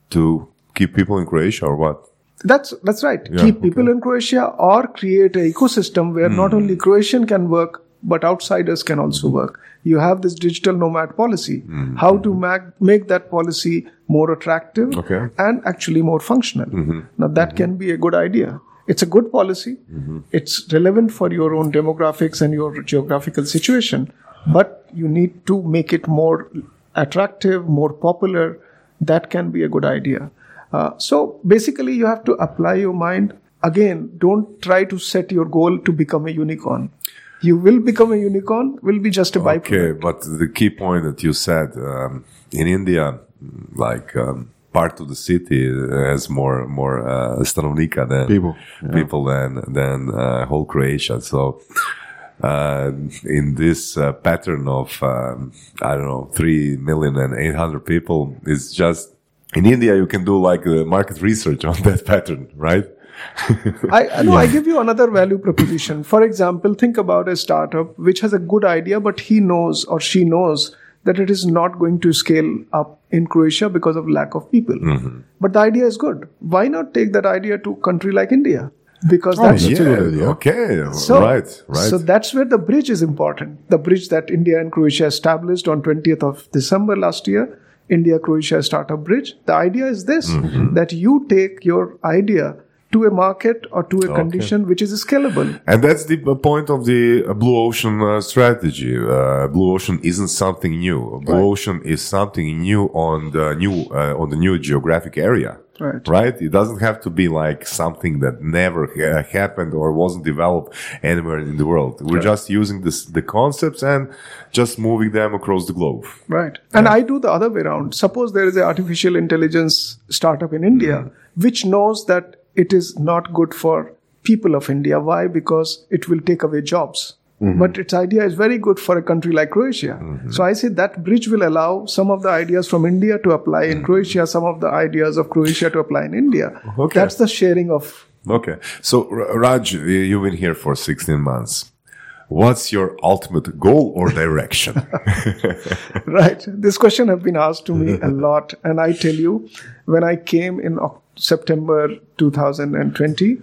to keep people in Croatia or what? That's that's right. Yeah, Keep people in Croatia or create an ecosystem where Hmm. not only Croatian can work but outsiders can also work. You have this digital nomad policy. Hmm. How to make make that policy more attractive Okay. Mm-hmm. and actually more functional. Now that can be a good idea. It's a good policy. Mm-hmm. It's relevant for your own demographics and your geographical situation. but you need to make it more attractive, more popular. That can be a good idea. Uh, so basically, you have to apply your mind. Again, don't try to set your goal to become a unicorn. You will become a unicorn, will be just a byproduct. Okay, but the key point that you said um, in India, like um, part of the city has more more uh, stanovnika than People, people than than uh, whole Croatia. So uh, in this uh, pattern of um, I don't know three million and eight hundred people, it's just in India you can do like uh, market research on that pattern, right? I know I give you another value proposition. For example, think about a startup which has a good idea, but he knows or she knows that it is not going to scale up in Croatia because of lack of people. But the idea is good. Why not take that idea to a country like India? Because that's That's a good idea. Okay, so, right, right. So that's where the bridge is important. The bridge that India and Croatia established on 20th of December last year, India Croatia Startup Bridge. The idea is this Mm-hmm. that you take your idea to a market or to a condition which is scalable. And that's the uh, point of the uh, blue ocean uh, strategy. Uh, blue ocean isn't something new. Blue Right. ocean is something new on the new uh, on the new geographic area. Right. Right. It doesn't have to be like something that never ha- happened or wasn't developed anywhere in the world. We're just using this the concepts and just moving them across the globe. Right. And I do the other way around. Suppose there is an artificial intelligence startup in India Mm-hmm. which knows that it is not good for people of India. Why? Because it will take away jobs. Mm-hmm. But its idea is very good for a country like Croatia. So I say that bridge will allow some of the ideas from India to apply in Croatia, some of the ideas of Croatia to apply in India. Okay. That's the sharing of Okay. So Raj, you've been here for 16 months. What's your ultimate goal or direction? Right. This question have been asked to me a lot, and I tell you, when I came in September 2020,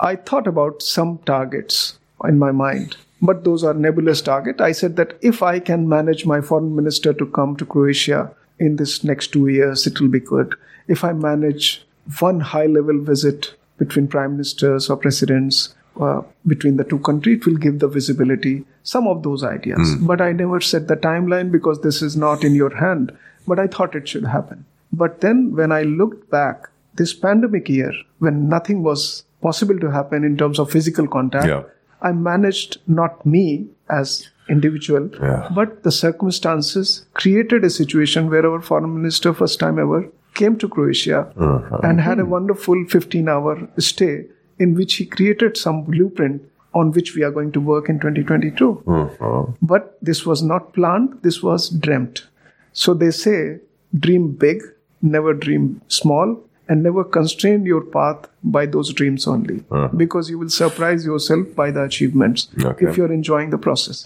I thought about some targets in my mind, but those are nebulous targets. I said that if I can manage my foreign minister to come to Croatia in this next two years, it will be good. If I manage one high-level visit between prime ministers or presidents uh, between the two countries, it will give the visibility. Some of those ideas, but I never set the timeline because this is not in your hand. But I thought it should happen. But then when I looked back, this pandemic year, when nothing was possible to happen in terms of physical contact, Yeah. I managed not me as individual, Yeah. but the circumstances created a situation where our foreign minister, first time ever, came to Croatia uh-huh. and had a wonderful 15 hour stay in which he created some blueprint on which we are going to work in 2022. Uh-huh. But this was not planned, this was dreamt. So they say, dream big, never dream small, and never constrain your path by those dreams only. Ah. Because you will surprise yourself by the achievements Okay. if you're enjoying the process.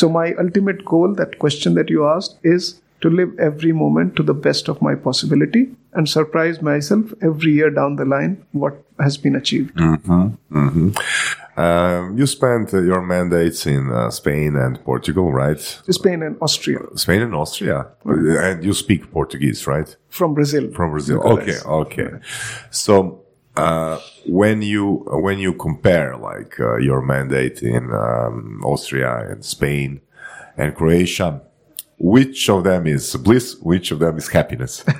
So, my ultimate goal, that question that you asked, is to live every moment to the best of my possibility and surprise myself every year down the line what has been achieved. Mm-hmm. Mm-hmm. Um, you spent uh, your mandates in uh, Spain and Portugal, right? Spain and Austria Spain and Austria, and you speak Portuguese, right? from Brazil. From Brazil. Okay, okay. So uh, when you when you compare like uh, your mandate in um, Austria and Spain and Croatia, which of them is bliss? Which of them is happiness?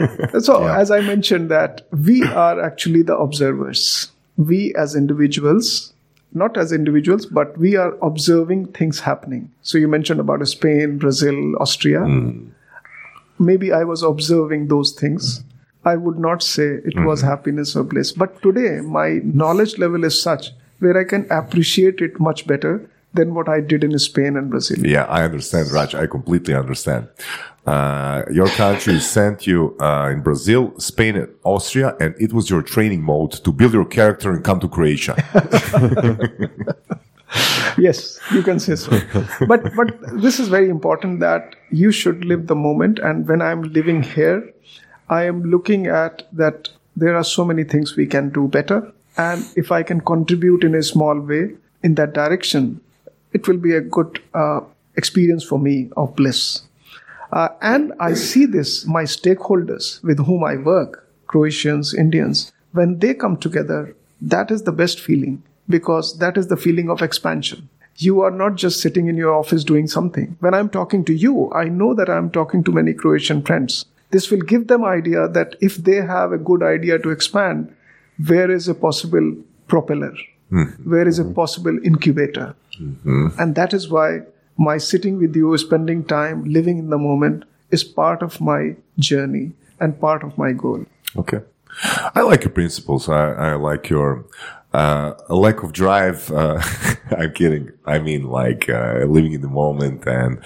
So, as I mentioned, that we are actually the observers. We as individuals, not as individuals, but we are observing things happening. So, you mentioned about Spain, Brazil, Austria. Hmm. Maybe I was observing those things. I would not say it was hmm. happiness or bliss. But today, my knowledge level is such where I can appreciate it much better than what I did in Spain and Brazil. Yeah, I understand, Raj. I completely understand. Uh, your country sent you uh, in Brazil, Spain, and Austria, and it was your training mode to build your character and come to Croatia. Yes, you can say so. but but this is very important that you should live the moment. And when I'm living here, I am looking at that there are so many things we can do better. And if I can contribute in a small way in that direction, it will be a good uh, experience for me of bliss. Uh, and I see this, my stakeholders with whom I work, Croatians, Indians, when they come together, that is the best feeling because that is the feeling of expansion. You are not just sitting in your office doing something. When I'm talking to you, I know that I'm talking to many Croatian friends. This will give them idea that if they have a good idea to expand, where is a possible propeller? Where is a possible incubator? And that is why my sitting with you, spending time, living in the moment is part of my journey and part of my goal. Okay. I like your principles. I, I like your uh, lack of drive. Uh, I'm kidding. I mean, like uh, living in the moment and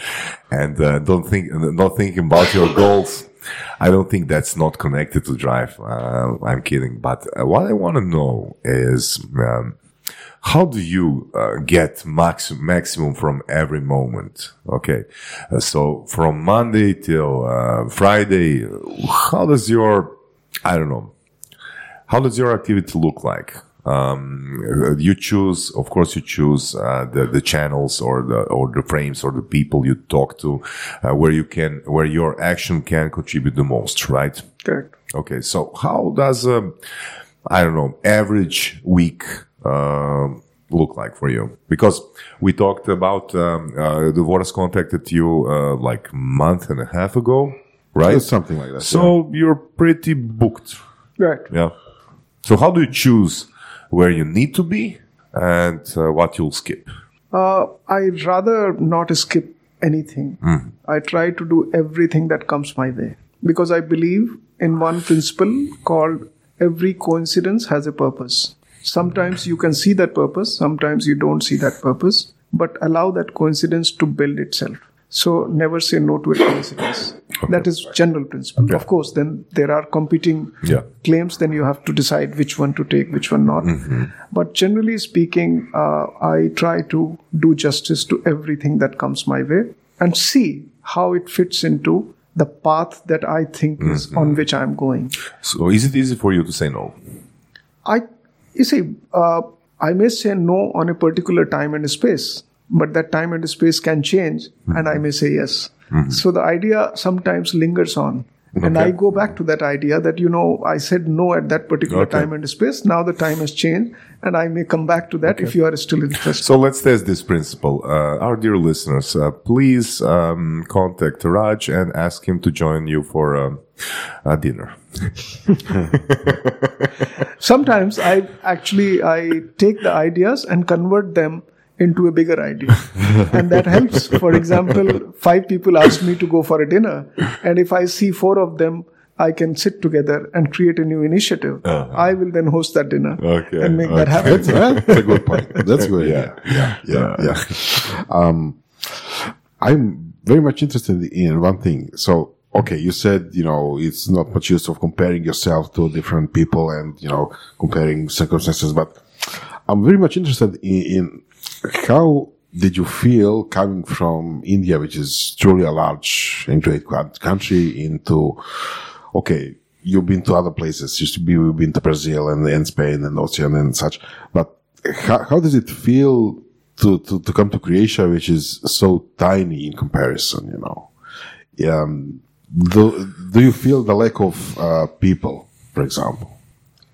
and uh, don't think not thinking about your goals. I don't think that's not connected to drive. Uh, I'm kidding. But uh, what I want to know is. Um, how do you uh, get maximum maximum from every moment? Okay Uh, so from monday till uh, friday how does your i don't know how does your activity look like? Um, you choose of course you choose uh, the the channels or the or the frames or the people you talk to uh, where you can where your action can contribute the most right? Correct. Okay, so how does um, I don't know average week look like for you? Because we talked about um, uh, the Boris contacted you uh, like a month and a half ago, right? Something like that. So you're pretty booked, Right. yeah. So how do you choose where you need to be and uh, what you'll skip? Uh, I rather not skip anything. I try to do everything that comes my way because I believe in one principle called every coincidence has a purpose. Sometimes you can see that purpose, sometimes you don't see that purpose, but allow that coincidence to build itself. So never say no to a coincidence. That is general principle. Of course, then there are competing Yeah. claims, then you have to decide which one to take, which one not. But generally speaking, uh, I try to do justice to everything that comes my way and see how it fits into the path that I think is on which I'm going. So is it easy for you to say no? I, you see, uh, I may say no on a particular time and space, but that time and space can change, and I may say yes. So the idea sometimes lingers on. And I go back to that idea that, you know, I said no at that particular Okay. time and space. Now the time has changed, and I may come back to that if you are still interested. So let's test this principle. Uh, our dear listeners, uh, please um, contact Raj and ask him to join you for um, a dinner. Sometimes I actually I take the ideas and convert them into a bigger idea, and that helps. For example, five people ask me to go for a dinner, and if I see four of them. I can sit together and create a new initiative. I will then host that dinner Okay, and make that happen. That's, that's a good point. That's good. Yeah. Yeah. Yeah. Yeah. yeah. Um, I'm very much interested in one thing. So, okay, you said, you know, it's not much use of comparing yourself to different people and, you know, comparing circumstances, but I'm very much interested in, in how did you feel coming from India, which is truly a large and great country, into, okay, you've been to other places, used to be, you've been to Brazil and, and Spain and Ocean and such, but how, how does it feel to, to, to come to Croatia, which is so tiny in comparison, you know? Um, do, do you feel the lack of uh, people, for example?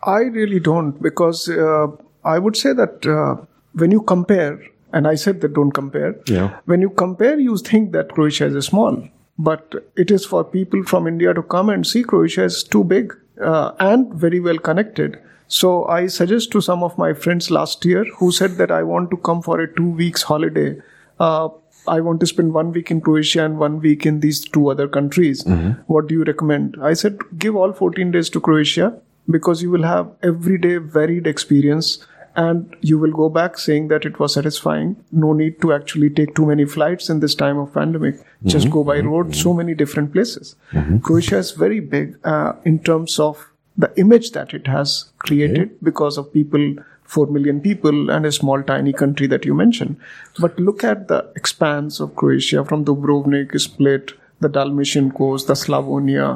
I really don't because uh, I would say that uh, when you compare, and I said that don't compare. Yeah. When you compare, you think that Croatia is small, but it is for people from India to come and see Croatia is too big uh, and very well connected. So I suggest to some of my friends last year who said that I want to come for a two weeks holiday. Uh, I want to spend one week in Croatia and one week in these two other countries. What do you recommend? I said, give all 14 days to Croatia because you will have everyday varied experience and you will go back saying that it was satisfying. No need to actually take too many flights in this time of pandemic. Just mm-hmm. go by mm-hmm. road, so mm-hmm. many different places. Croatia is very big uh, in terms of the image that it has created because of people 4 million people and a small tiny country that you mentioned. But look at the expanse of croatia from dubrovnik split the dalmatian coast the slavonia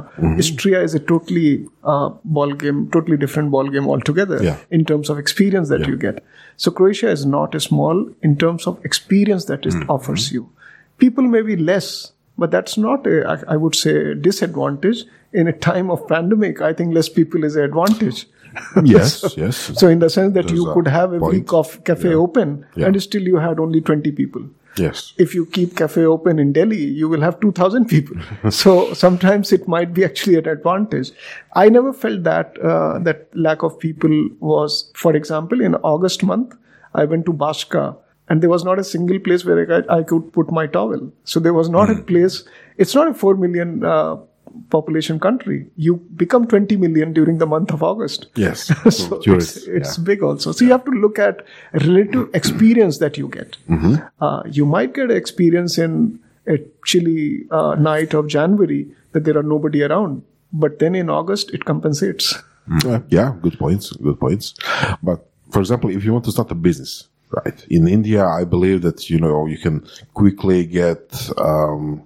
istria is a totally uh, ball game totally different ball game altogether Yeah. in terms of experience that you get so croatia is not a small in terms of experience that it offers you people may be less but that's not a, I- I would say, disadvantage. In a time of pandemic, I think less people is an advantage. yes, yes. So in the sense that There's you could have a point. week of cafe open Yeah. and still you had only 20 people. Yes. If you keep cafe open in Delhi, you will have 2000 people. so sometimes it might be actually an advantage. I never felt that, uh, that lack of people was, for example, in August month, I went to Bashka and there was not a single place where I, I could put my towel. So there was not a place, it's not a 4 million, uh, population country. You become 20 million during the month of August. Yes. so it's, it's yeah. big also. So you have to look at relative experience that you get. Mm-hmm. Uh, you might get experience in a chilly uh, night of January that there are nobody around, but then in August it compensates. Uh, yeah, good points. Good points. But for example, if you want to start a business, right? In India, I believe that you know you can quickly get um,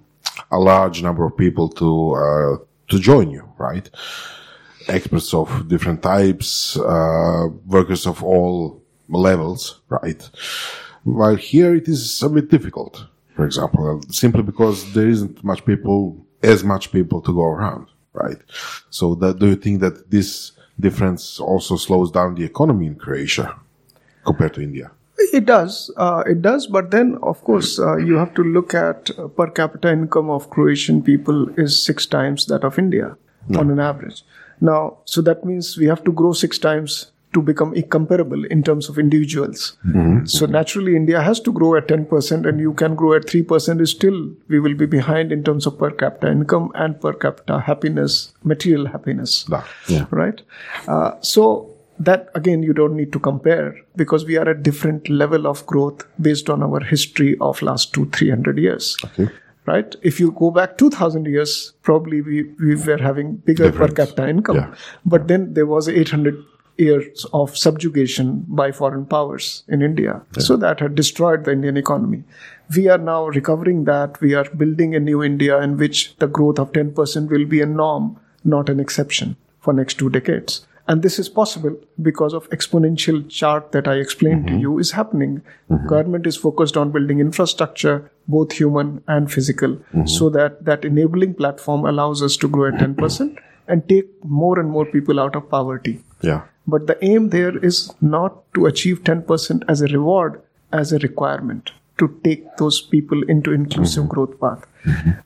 a large number of people to uh, to join you, right? Experts of different types, uh, workers of all levels, right? While here it is a bit difficult, for example, simply because there isn't much people, as much people to go around, right? So that, do you think that this difference also slows down the economy in Croatia compared to India? It does, uh, it does. But then, of course, uh, you have to look at uh, per capita income of Croatian people is six times that of India on an average. Now, so that means we have to grow six times to become comparable in terms of individuals. So naturally, India has to grow at 10%, and you can grow at 3%. Is still we will be behind in terms of per capita income and per capita happiness, material happiness yeah. right? Uh, so that again, you don't need to compare because we are at different level of growth based on our history of last two, three hundred years. Okay. Right? If you go back 2000 years, probably we, we were having bigger Difference. per capita income. Yeah. But then there was 800 years of subjugation by foreign powers in India. So that had destroyed the Indian economy. We are now recovering that. We are building a new India in which the growth of 10% will be a norm, not an exception for next two decades. And this is possible because of exponential chart that I explained to mm-hmm. you is happening. Mm-hmm. Government is focused on building infrastructure, both human and physical, mm-hmm. so that that enabling platform allows us to grow at 10% and take more and more people out of poverty. Yeah. But the aim there is not to achieve 10% as a reward, as a requirement to take those people into inclusive growth path.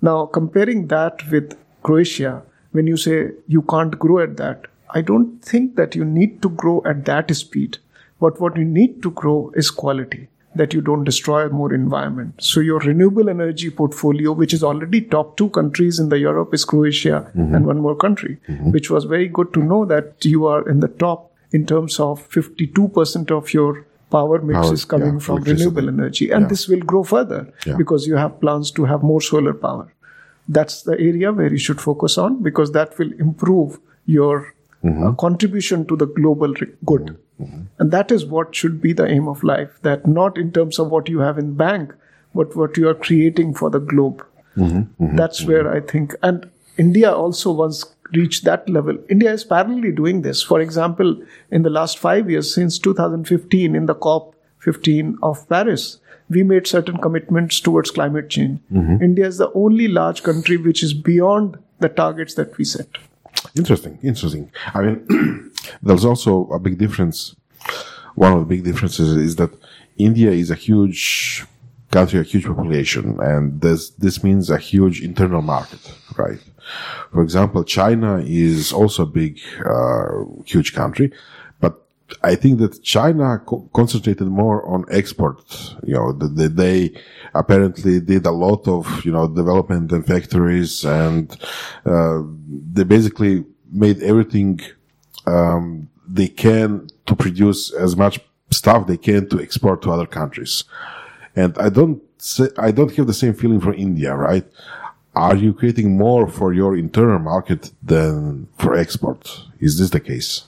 Now, comparing that with Croatia, when you say you can't grow at that, I don't think that you need to grow at that speed. But what you need to grow is quality, that you don't destroy more environment. So your renewable energy portfolio, which is already top two countries in the Europe, is Croatia and mm-hmm. one more country, mm-hmm. which was very good to know that you are in the top in terms of 52% of your power mix Power, is coming yeah, from renewable energy. And Yeah. this will grow further Yeah. because you have plans to have more solar power. That's the area where you should focus on because that will improve your Mm-hmm. uh, contribution to the global good. And that is what should be the aim of life. That not in terms of what you have in bank, but what you are creating for the globe. Mm-hmm. That's where I think, and India also once reached that level. India is parallelly doing this. For example, in the last five years, since 2015, in the COP 15 of Paris, we made certain commitments towards climate change. India is the only large country which is beyond the targets that we set. Interesting, interesting. I mean, there's also a big difference. One of the big differences is that India is a huge country, a huge population, and this this means a huge internal market, right? For example, China is also a big, uh, huge country, I think that China co- concentrated more on export. You know, the, the, they apparently did a lot of you know development and factories, and uh, they basically made everything um, they can to produce as much stuff they can to export to other countries. And I don't say, I don't have the same feeling for India, right? Are you creating more for your internal market than for export? Is this the case?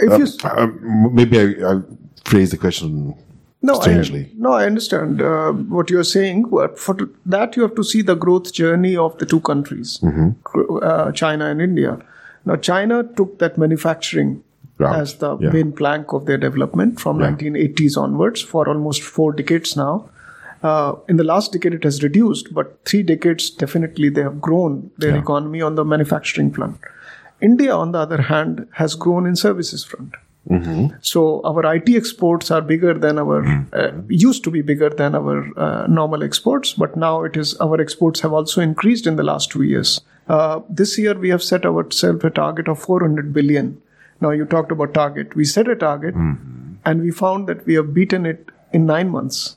If you s- Um, maybe I, I phrased the question No, strangely. I, no, I understand uh, what you're saying, but for that you have to see the growth journey of the two countries, Mm-hmm. uh, China and India. Now, China took that manufacturing as the yeah. main plank of their development from 1980s onwards for almost four decades now. Uh, in the last decade, it has reduced, but three decades definitely they have grown their Yeah. economy on the manufacturing front. India, on the other hand, has grown in services front. So our IT exports are bigger than our uh, used to be bigger than our uh, normal exports, but now it is our exports have also increased in the last two years. Uh, this year we have set ourselves a target of 400 billion. Now you talked about target. We set a target, and we found that we have beaten it in nine months.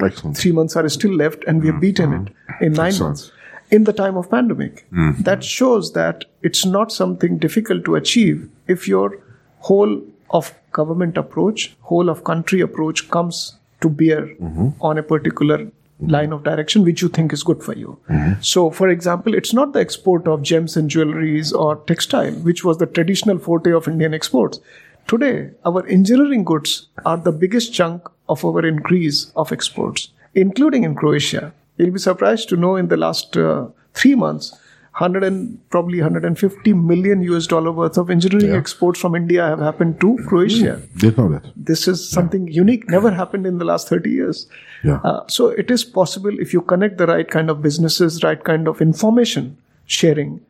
Excellent. Three months are still left, and we have beaten it in nine Excellent. months in the time of pandemic. Hmm. That shows that it's not something difficult to achieve if your whole of government approach, whole of country approach comes to bear mm-hmm. on a particular mm-hmm. line of direction which you think is good for you. Mm-hmm. So, for example, it's not the export of gems and jewelries or textile, which was the traditional forte of Indian exports. Today, our engineering goods are the biggest chunk of our increase of exports, including in Croatia. You'll be surprised to know in the last uh, three months, 100 and probably 150 million US dollar worth of engineering Yeah. exports from India have happened to Croatia. Didn't know that. This is something unique, never happened in the last 30 years. Yeah. Uh, so it is possible if you connect the right kind of businesses, right kind of information sharing,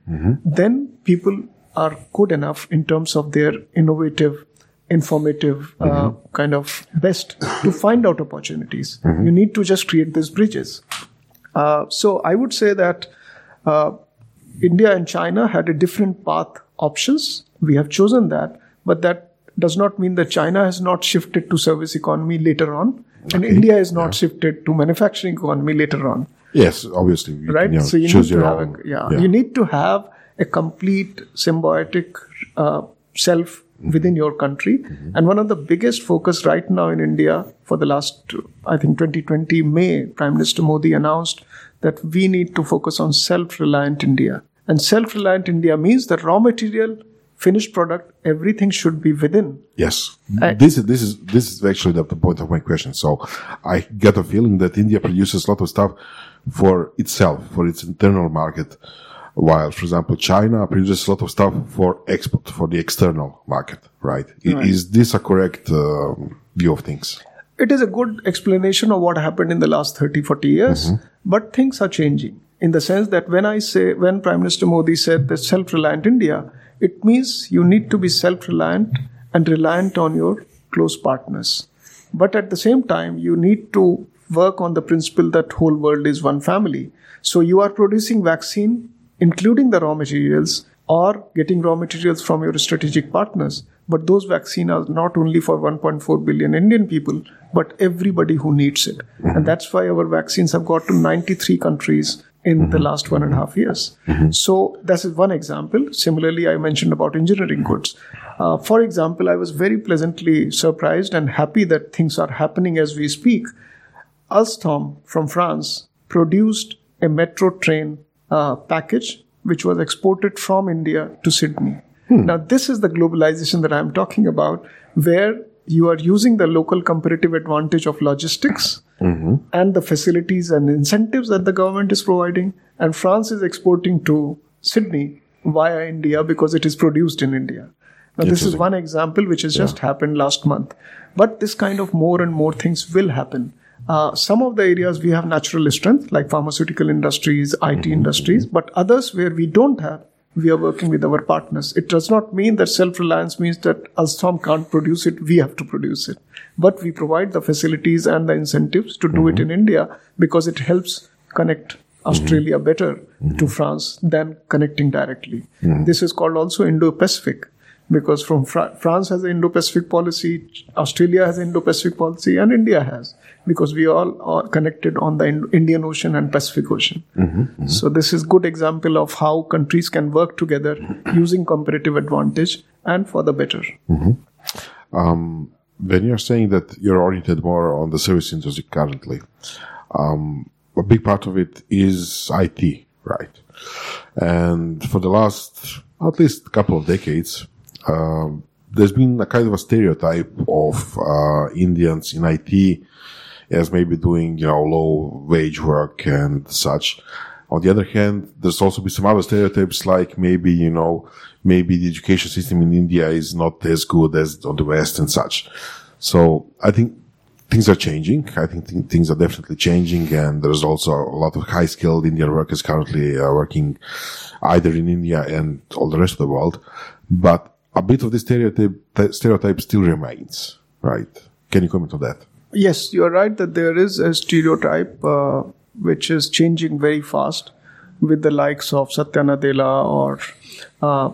then people are good enough in terms of their innovative, informative uh, kind of best to find out opportunities. You need to just create these bridges. Uh, so I would say that uh, India and China had a different path options. We have chosen that, but that does not mean that China has not shifted to service economy later on, and India is not shifted to manufacturing economy later on. Yes, obviously. You Right. can, you know, so you need to have a, yeah, you need to have a complete symbiotic uh, self within your country. Mm-hmm. And one of the biggest focus right now in India for the last, I think, 2020 May, Prime Minister Modi announced that we need to focus on self-reliant India. And self-reliant India means that raw material, finished product, everything should be within. Yes, I- this is this is this is actually the, the point of my question. So I get a feeling that India produces a lot of stuff for itself, for its internal market, while, for example, China produces a lot of stuff for export, for the external market. Right? I- Is this a correct uh, view of things? it is a good explanation of what happened in the last 30 40 years but things are changing in the sense that when i say when prime minister modi said that self-reliant india it means you need to be self-reliant and reliant on your close partners but at the same time you need to work on the principle that whole world is one family so you are producing vaccine including the raw materials or getting raw materials from your strategic partners. But those vaccines are not only for 1.4 billion indian people but everybody who needs it. And mm-hmm. that's why our vaccines have got to 93 countries in the mm-hmm. last one and a half years. Mm-hmm. So that's one example. Similarly i mentioned about engineering goods uh, for example i was very pleasantly surprised and happy that things are happening as we speak. Alstom from France produced a metro train uh, package which was exported from India to Sydney. Now, this is the globalization that I'm talking about, where you are using the local comparative advantage of logistics and the facilities and incentives that the government is providing, and France is exporting to Sydney via India because it is produced in India. Now, this is one example which has just happened last month. But this kind of more and more things will happen. Uh, some of the areas we have natural strength, like pharmaceutical industries, IT mm-hmm. industries, mm-hmm. but others where we don't have, we are working with our partners. It does not mean that self reliance means that Alstom can't produce it, we have to produce it. But we provide the facilities and the incentives to do it mm-hmm. in India because it helps connect Australia better to France than connecting directly. This is called also Indo Pacific because from Fra- France has an Indo-Pacific policy, Australia has an Indo-Pacific policy, and India has because we all are connected on the Ind- Indian Ocean and Pacific Ocean. Mm-hmm, mm-hmm. So this is good example of how countries can work together mm-hmm. using comparative advantage and for the better. Um, when you're saying that you're oriented more on the service industry currently, um, a big part of it is IT, right? And for the last at least a couple of decades, um, there's been a kind of a stereotype of uh, Indians in IT as maybe doing, you know, low wage work and such. On the other hand, there's also been some other stereotypes like maybe, you know, maybe the education system in India is not as good as on the West and such. So I think things are changing. I think th- things are definitely changing, and there's also a lot of high skilled Indian workers currently uh, working either in India and all the rest of the world. But a bit of the stereotype, th- stereotype still remains, right? Can you comment on that? Yes, you're right that there is a stereotype uh, which is changing very fast with the likes of Satya Nadella or uh,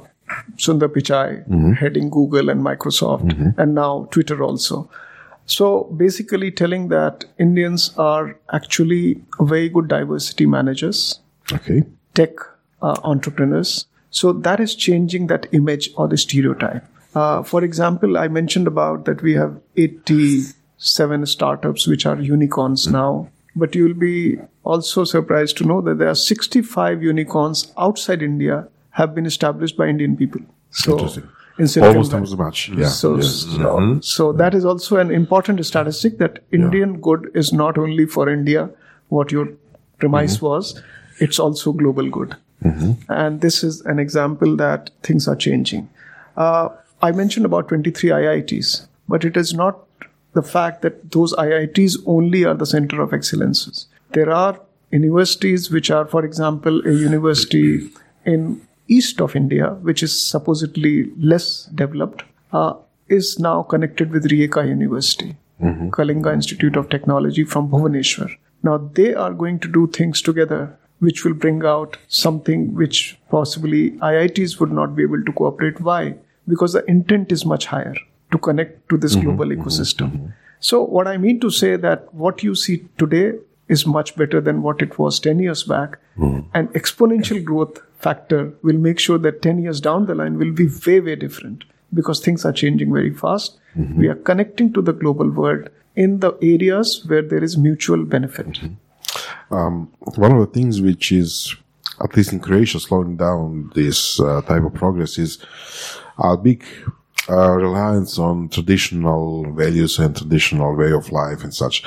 Sundar Pichai heading Google and Microsoft, and now Twitter also. So basically, telling that Indians are actually very good diversity managers, Okay. tech uh, entrepreneurs. So that is changing that image or the stereotype. Uh, for example, I mentioned about that we have 87 startups which are unicorns hmm. now, but you'll be also surprised to know that there are 65 unicorns outside India have been established by Indian people. So Interesting. in Silicon Almost as much. Yeah. So, so, mm-hmm. so mm-hmm. that is also an important statistic that Indian good is not only for India, what your premise mm-hmm. was, it's also global good. And this is an example that things are changing. Uh, I mentioned about 23 IITs, but it is not the fact that those IITs only are the center of excellences. There are universities which are, for example, a university in east of India, which is supposedly less developed, uh, is now connected with Rijeka University, Kalinga Institute of Technology from Bhubaneswar. Now they are going to do things together which will bring out something which possibly IITs would not be able to cooperate. Why? Because the intent is much higher to connect to this mm-hmm, global mm-hmm, ecosystem. Mm-hmm. So what I mean to say that what you see today is much better than what it was 10 years back. And exponential growth factor will make sure that 10 years down the line will be way, way different because things are changing very fast. We are connecting to the global world in the areas where there is mutual benefit. Um, one of the things which is, at least in Croatia, slowing down this uh, type of progress is a big uh, reliance on traditional values and traditional way of life and such.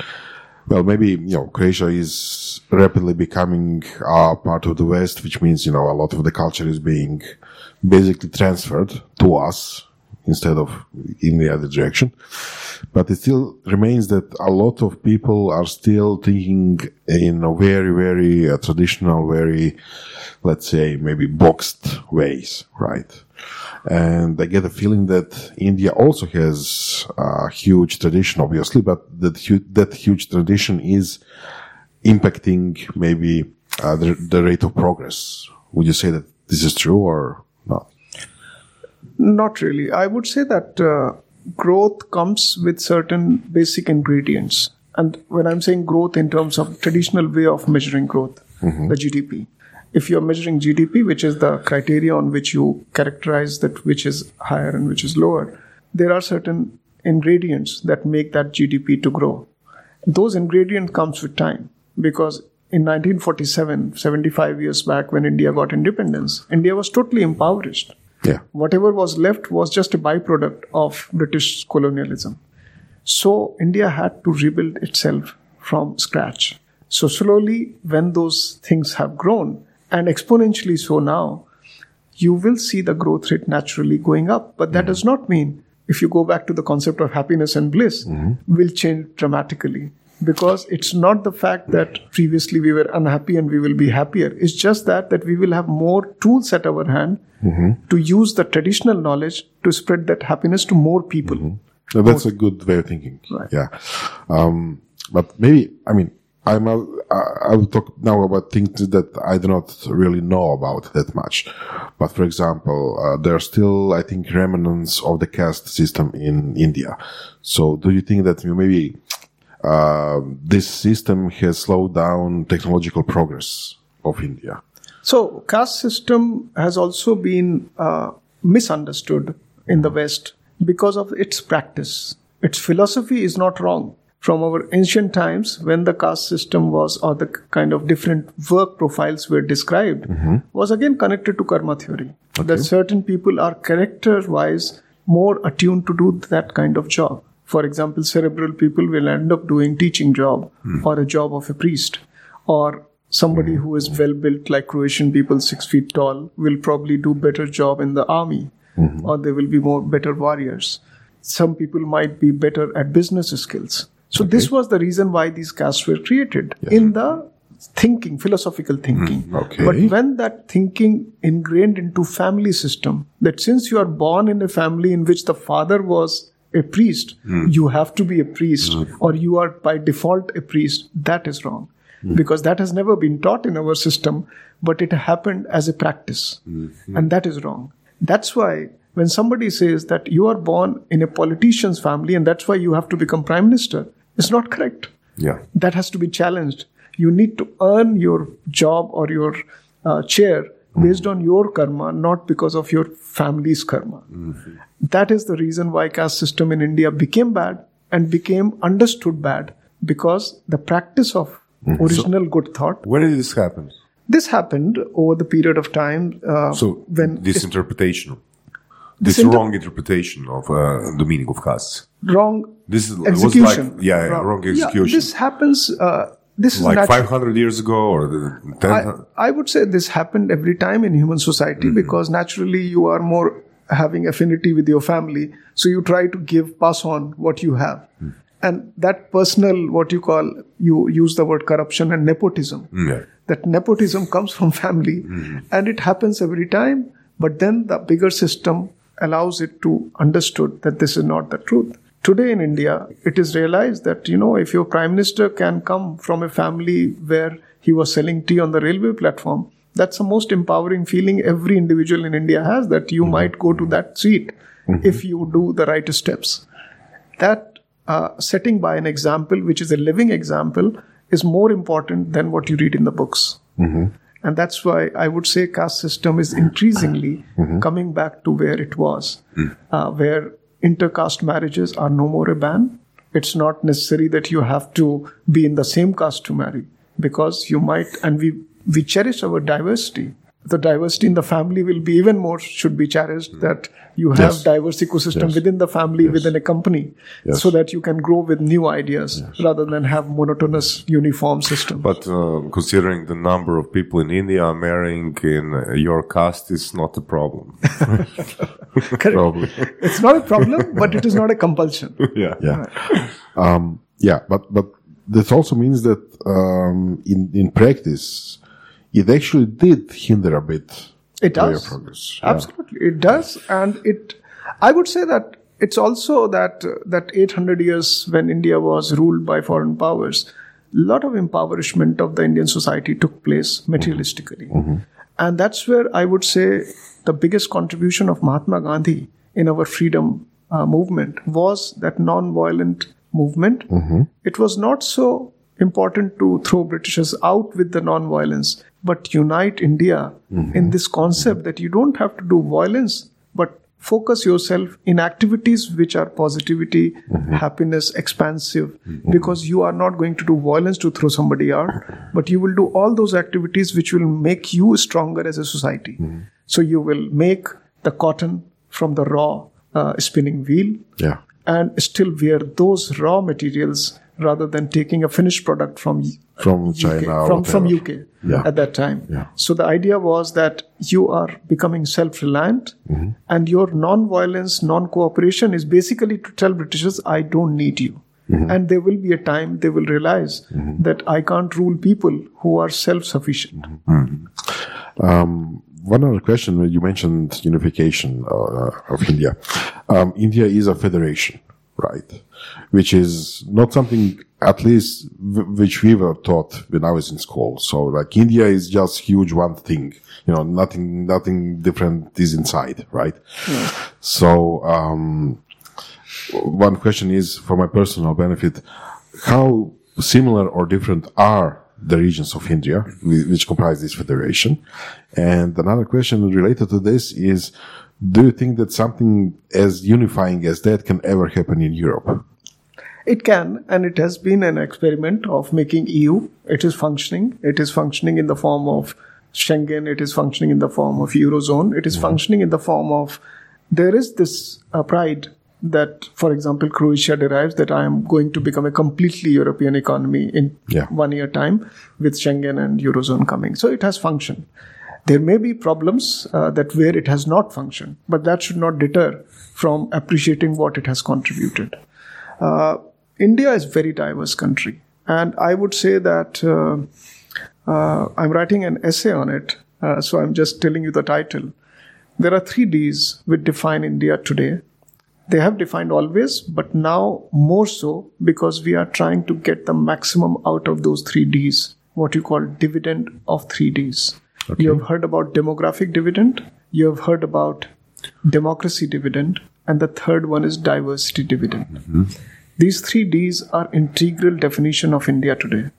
Well, maybe, you know, Croatia is rapidly becoming a part of the West, which means, you know, a lot of the culture is being basically transferred to us instead of in the other direction. But it still remains that a lot of people are still thinking in a very, very uh, traditional, very, let's say, maybe boxed ways, right? And I get a feeling that India also has a huge tradition, obviously, but that hu- that huge tradition is impacting maybe uh, the, the rate of progress. Would you say that this is true or not? Really. I would say that uh, growth comes with certain basic ingredients. And when I'm saying growth in terms of traditional way of measuring growth, the GDP. If you're measuring GDP, which is the criteria on which you characterize that which is higher and which is lower, there are certain ingredients that make that GDP to grow. Those ingredients comes with time because in 1947, 75 years back when India got independence, India was totally impoverished Yeah. whatever was left was just a byproduct of British colonialism. So India had to rebuild itself from scratch. So slowly, when those things have grown, and exponentially so now, you will see the growth rate naturally going up. But that mm-hmm. does not mean, if you go back to the concept of happiness and bliss, mm-hmm. will change dramatically. Because it's not the fact that previously we were unhappy and we will be happier. It's just that that we will have more tools at our hand to use the traditional knowledge to spread that happiness to more people. So that's a good way of thinking. Right. Yeah. Um, but maybe, I mean, I'm, a, I will talk now about things that I do not really know about that much. But for example, uh, there are still, I think, remnants of the caste system in India. So do you think that maybe, uh, this system has slowed down technological progress of India? So, caste system has also been uh, misunderstood in the West because of its practice. Its philosophy is not wrong. From our ancient times, when the caste system was, or the kind of different work profiles were described, was again connected to karma theory. That certain people are character wise more attuned to do that kind of job. For example, cerebral people will end up doing teaching job hmm. or a job of a priest. Or somebody hmm. who is well built like croatian people six feet tall will probably do better job in the army. Hmm. Or they will be more better warriors. Some people might be better at business skills. So this was the reason why these castes were created in the thinking, philosophical thinking. Mm, okay. But when that thinking ingrained into family system, that since you are born in a family in which the father was a priest, Mm. you have to be a priest, or you are by default a priest, that is wrong. Mm. Because that has never been taught in our system, but it happened as a practice. Mm-hmm. And that is wrong. That's why when somebody says that you are born in a politician's family and that's why you have to become prime minister, it's not correct Yeah. that has to be challenged. You need to earn your job or your uh, chair based on your karma, not because of your family's karma. That is the reason why caste system in India became bad and became understood bad because the practice of original good thought. When did this happen? This happened over the period of time uh, So when this interpretation, This inter- wrong interpretation of uh, the meaning of castes. wrong This is, execution. was like yeah, yeah, wrong Yeah, execution. this happens. Uh, this is like 500 years ago or the 10, I, I would say this happened every time in human society mm-hmm. because naturally you are more having affinity with your family. So you try to give, pass on what you have. Mm. And that personal, what you call, you use the word corruption and nepotism. Mm, yeah. That nepotism comes from family mm-hmm. and it happens every time. But then the bigger system allows it to understood that this is not the truth. Today in India, it is realized that, you know, if your prime minister can come from a family where he was selling tea on the railway platform, that's the most empowering feeling every individual in India has that you mm-hmm. might go to that seat mm-hmm. if you do the right steps. That uh, setting by an example, which is a living example, is more important than what you read in the books. Mm-hmm. And that's why I would say caste system is increasingly coming back to where it was, mm. uh, where intercaste marriages are no more a ban. It's not necessary that you have to be in the same caste to marry because you might, and we, we cherish our diversity. The diversity in the family will be even more should be cherished that you have Yes. diverse ecosystem Yes. within the family, within a company, Yes. so that you can grow with new ideas rather than have monotonous uniform system. But uh, considering the number of people in India marrying in uh, your caste is not a problem. Probably. it's not a problem, but it is not a compulsion. yeah. yeah. Um, yeah, but but this also means that um, in in practice, it actually did hinder a bit It does. progress. Yeah. Absolutely, it does, and it. I would say that it's also that uh, that 800 years when India was ruled by foreign powers, a lot of impoverishment of the Indian society took place materialistically, and that's where I would say the biggest contribution of Mahatma Gandhi in our freedom uh, movement was that non-violent movement. It was not so important to throw Britishers out with the non-violence, but unite India mm-hmm. in this concept that you don't have to do violence, but focus yourself in activities which are positivity, mm-hmm. happiness, expansive, mm-hmm. because you are not going to do violence to throw somebody out, but you will do all those activities which will make you stronger as a society. So you will make the cotton from the raw uh, spinning wheel Yeah. and still wear those raw materials rather than taking a finished product from From UK, China or from from. UK Yeah. at that time. Yeah. So the idea was that you are becoming self-reliant, Mm-hmm. and your non-violence, non-cooperation is basically to tell Britishers, "I don't need you." Mm-hmm. And there will be a time they will realize that I can't rule people who are self-sufficient. Um, one other question you mentioned unification uh, of India. Um, India is a federation, right? Which is not something, at least, which we were taught when I was in school. So, like, India is just huge one thing. You know, nothing, nothing different is inside, right? So, um, one question is for my personal benefit, how similar or different are the regions of India which comprise this federation? And another question related to this is, do you think that something as unifying as that can ever happen in Europe? It can, and it has been an experiment of making EU. It is functioning. It is functioning in the form of Schengen. It is functioning in the form of Eurozone. It is functioning in the form of there is this uh, pride that, for example, Croatia derives that I am going to become a completely European economy in Yeah. one year time with Schengen and Eurozone coming. So it has functioned. There may be problems uh, that where it has not functioned, but that should not deter from appreciating what it has contributed. Uh, India is a very diverse country, and I would say that uh, uh, I'm writing an essay on it. Uh, so I'm just telling you the title. There are three Ds which define India today. They have defined always, but now more so because we are trying to get the maximum out of those three Ds. What you call dividend of three Ds. You have heard about demographic dividend. You have heard about democracy dividend, and the third one is diversity dividend. Mm-hmm. These three Ds are integral definition of India today.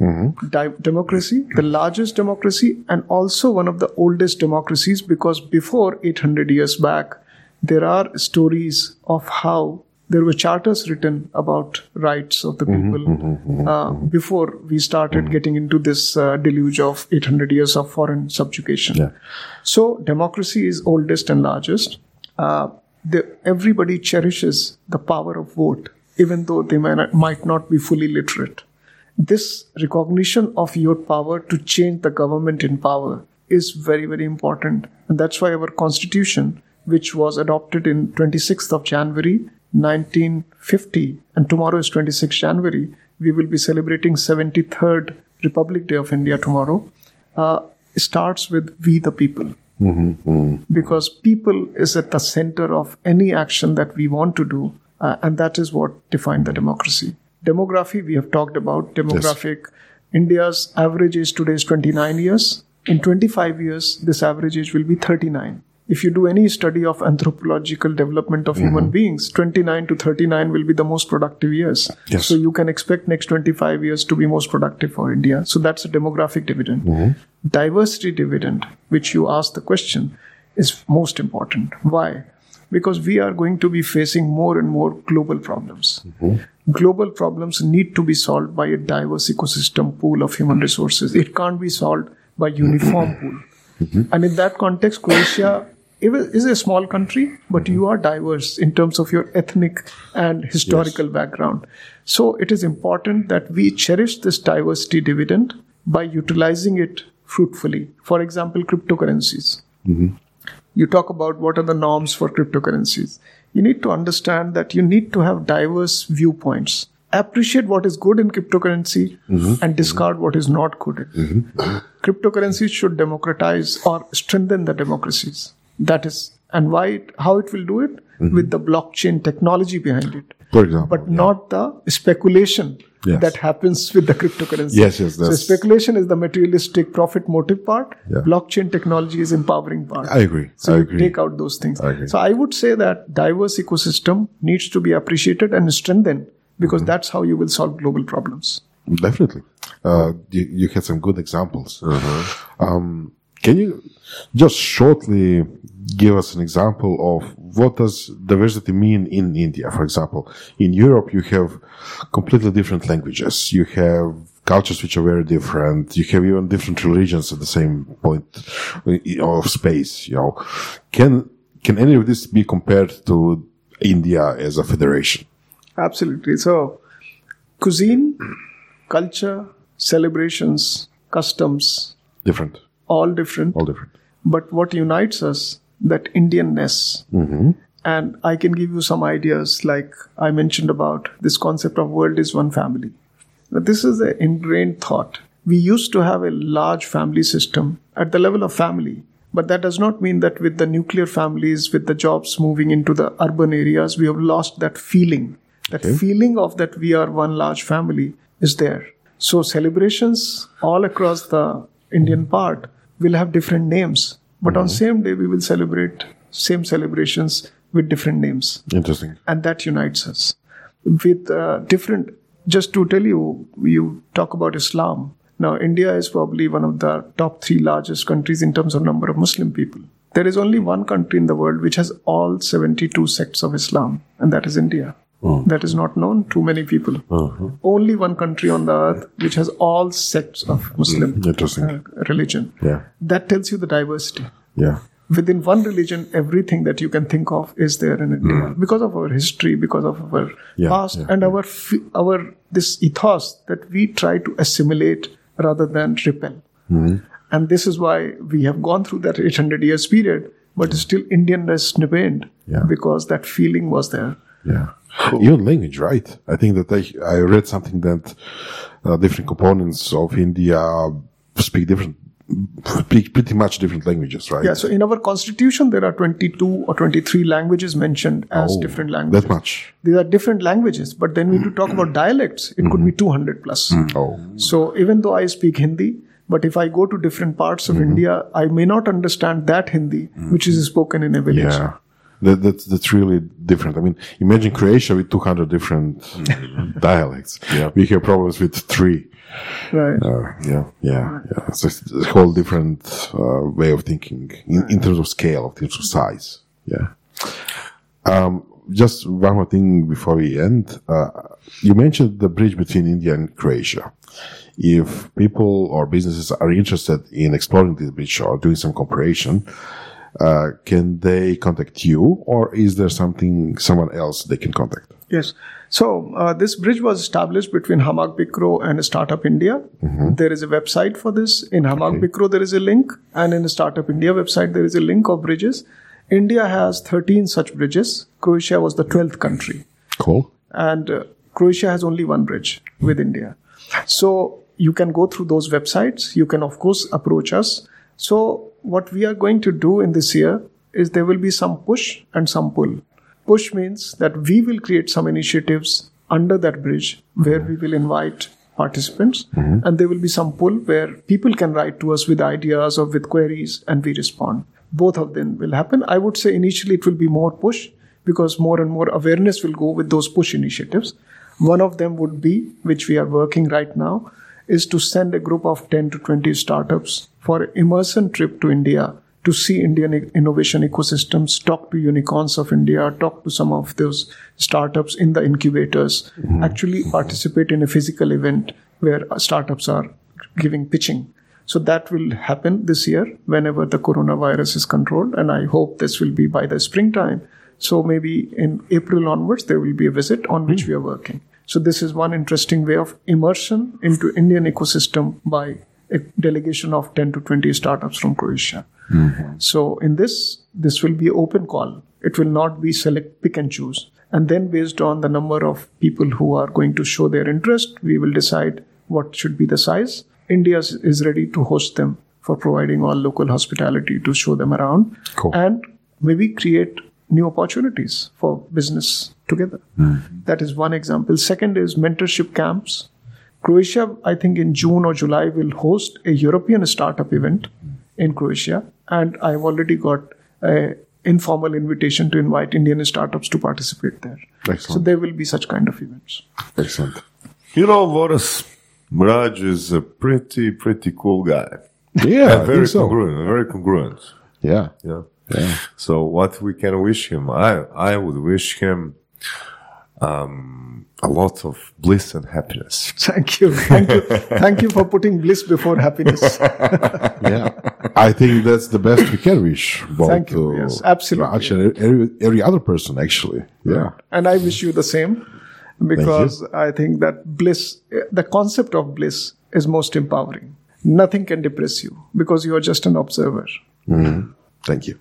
Mm-hmm. Di- democracy, the largest democracy, and also one of the oldest democracies because before 800 years back, there are stories of how there were charters written about rights of the people uh, before we started getting into this uh, deluge of 800 years of foreign subjugation. Yeah. So democracy is oldest and largest. Uh, the, everybody cherishes the power of vote, even though they might not, might not be fully literate. This recognition of your power to change the government in power is very, very important. And that's why our constitution, which was adopted in 26th of January 1950, and tomorrow is 26th January, we will be celebrating 73rd Republic Day of India tomorrow, uh, starts with we the people. Because people is at the center of any action that we want to do uh, and that is what defined the democracy. Demography we have talked about. Demographic india's average age today is 29 years. In 25 years this average age will be 39 if you do any study of anthropological development of human mm-hmm. beings 29 to 39 will be the most productive years. Yes. so you can expect next 25 years to be most productive for india. So that's a demographic dividend. Mm-hmm. Diversity dividend which you asked the question is most important. Why? Because we are going to be facing more and more global problems. Mm-hmm. Global problems need to be solved by a diverse ecosystem pool of human resources. It can't be solved by uniform pool. And in that context croatia is is a small country but you are diverse in terms of your ethnic and historical background so it is important that we cherish this diversity dividend by utilizing it fruitfully for example cryptocurrencies mm-hmm. you talk about what are the norms for cryptocurrencies. You need to understand that you need to have diverse viewpoints. Appreciate what is good in cryptocurrency mm-hmm. and discard what is not good. it. Mm-hmm. Cryptocurrencies should democratize or strengthen the democracies. That is, and why, it, how it will do it with the blockchain technology behind it, For example. but not the speculation Yes. that happens with the cryptocurrency. Yes, yes, So speculation is the materialistic profit motive part. Yeah. Blockchain technology is empowering part. I agree. So I you agree. take out those things. I agree. So I would say that diverse ecosystem needs to be appreciated and strengthened because Mm-hmm. that's how you will solve global problems. Definitely. Uh, you, you had some good examples. Um, can you just shortly give us an example of what does diversity mean in India? For example, in Europe, you have completely different languages. You have cultures which are very different. You have even different religions at the same point eh, of space. You know, can can any of this be compared to India as a federation? Absolutely. So cuisine, culture, celebrations, customs, Different, all different. all different. But what unites us, that Indianness. Mm-hmm. And I can give you some ideas, like I mentioned about this concept of world is one family. Now, this is an ingrained thought. We used to have a large family system at the level of family, but that does not mean that with the nuclear families, with the jobs moving into the urban areas, we have lost that feeling. That feeling of that we are one large family is there. So celebrations all across the Indian part will have different names, but on same day we will celebrate same celebrations with different names. Interesting. and that unites us with uh, different just to tell you you talk about islam. Now india is probably one of the top 3 largest countries in terms of number of muslim people. There is only one country in the world which has all 72 sects of islam and that is india that is not known to many people only one country on the earth which has all sects of muslim Interesting. uh, religion Yeah. that tells you the diversity Yeah. within one religion, everything that you can think of is there in India because of our history, because of our Yeah, past, yeah, and our f- our this ethos that we try to assimilate rather than repel. Mm-hmm. And this is why we have gone through that 800 years period, but still Indianness remained Yeah. because that feeling was there. Yeah. Even language, right? I think that I, I read something that uh, different components of India speak different, speak pretty much different languages, right? Yeah, so in our constitution, there are 22 or 23 languages mentioned as Oh, different languages. That much. These are different languages, but then when you talk about dialects, it could be 200 plus. Oh. So even though I speak Hindi, but if I go to different parts of Mm-hmm. India, I may not understand that Hindi, which is spoken in a village. Yeah. That, that's, that's really different. I mean, imagine Croatia with 200 different dialects. Yeah. We have problems with three. Right. Uh, Yeah. yeah, yeah. So it's a whole different uh, way of thinking in, in terms of scale, in terms of size. Yeah. Um, just one more thing before we end. Uh, you mentioned the bridge between India and Croatia. If people or businesses are interested in exploring this bridge or doing some cooperation, uh, can they contact you, or is there something someone else they can contact? Yes. So uh, this bridge was established between HAMAG-BICRO and Startup India. There is a website for this. In HAMAG-BICRO, there is a link, and in the Startup India website, there is a link of bridges. India has 13 such bridges. Croatia was the 12th country. Cool. and uh, Croatia has only one bridge with India. So you can go through those websites. You can, of course, approach us. So what we are going to do in this year is there will be some push and some pull. Push means that we will create some initiatives under that bridge where we will invite participants mm-hmm. and there will be some pull where people can write to us with ideas or with queries and we respond. Both of them will happen. I would say initially it will be more push because more and more awareness will go with those push initiatives. One of them would be which we are working right now is to send a group of 10 to 20 startups for an immersion trip to india to see Indian innovation ecosystems, talk to unicorns of India, talk to some of those startups in the incubators, mm-hmm. actually participate in a physical event where startups are giving pitching. So that will happen this year whenever the coronavirus is controlled, and I hope this will be by the springtime. So maybe in April onwards, there will be a visit on which hmm. we are working. So this is one interesting way of immersion into Indian ecosystem by a delegation of 10 to 20 startups from Croatia. Mm-hmm. So in this, this will be open call. It will not be select, pick and choose. And then based on the number of people who are going to show their interest, we will decide what should be the size. India is- is ready to host them for providing all local hospitality to show them around Cool. and maybe create new opportunities for business together. Hmm. That is one example. Second is mentorship camps. Croatia, I think in June or July, will host a European startup event in Croatia, and I've already got a informal invitation to invite Indian startups to participate there. Excellent. So there will be such kind of events. Excellent. You know, Boris Mraj is a pretty, pretty cool guy. Yeah, And very think so. congruent, very congruent. Yeah. Yeah. So what we can wish him, I I would wish him um, a lot of bliss and happiness. Thank you, thank you, thank you for putting bliss before happiness. yeah. I think that's the best we can wish. Both Thank you. to Yes, absolutely. Raj and every, every other person, actually. Yeah. and I wish you the same because I think that bliss, the concept of bliss is most empowering. Nothing can depress you because you are just an observer. Thank you.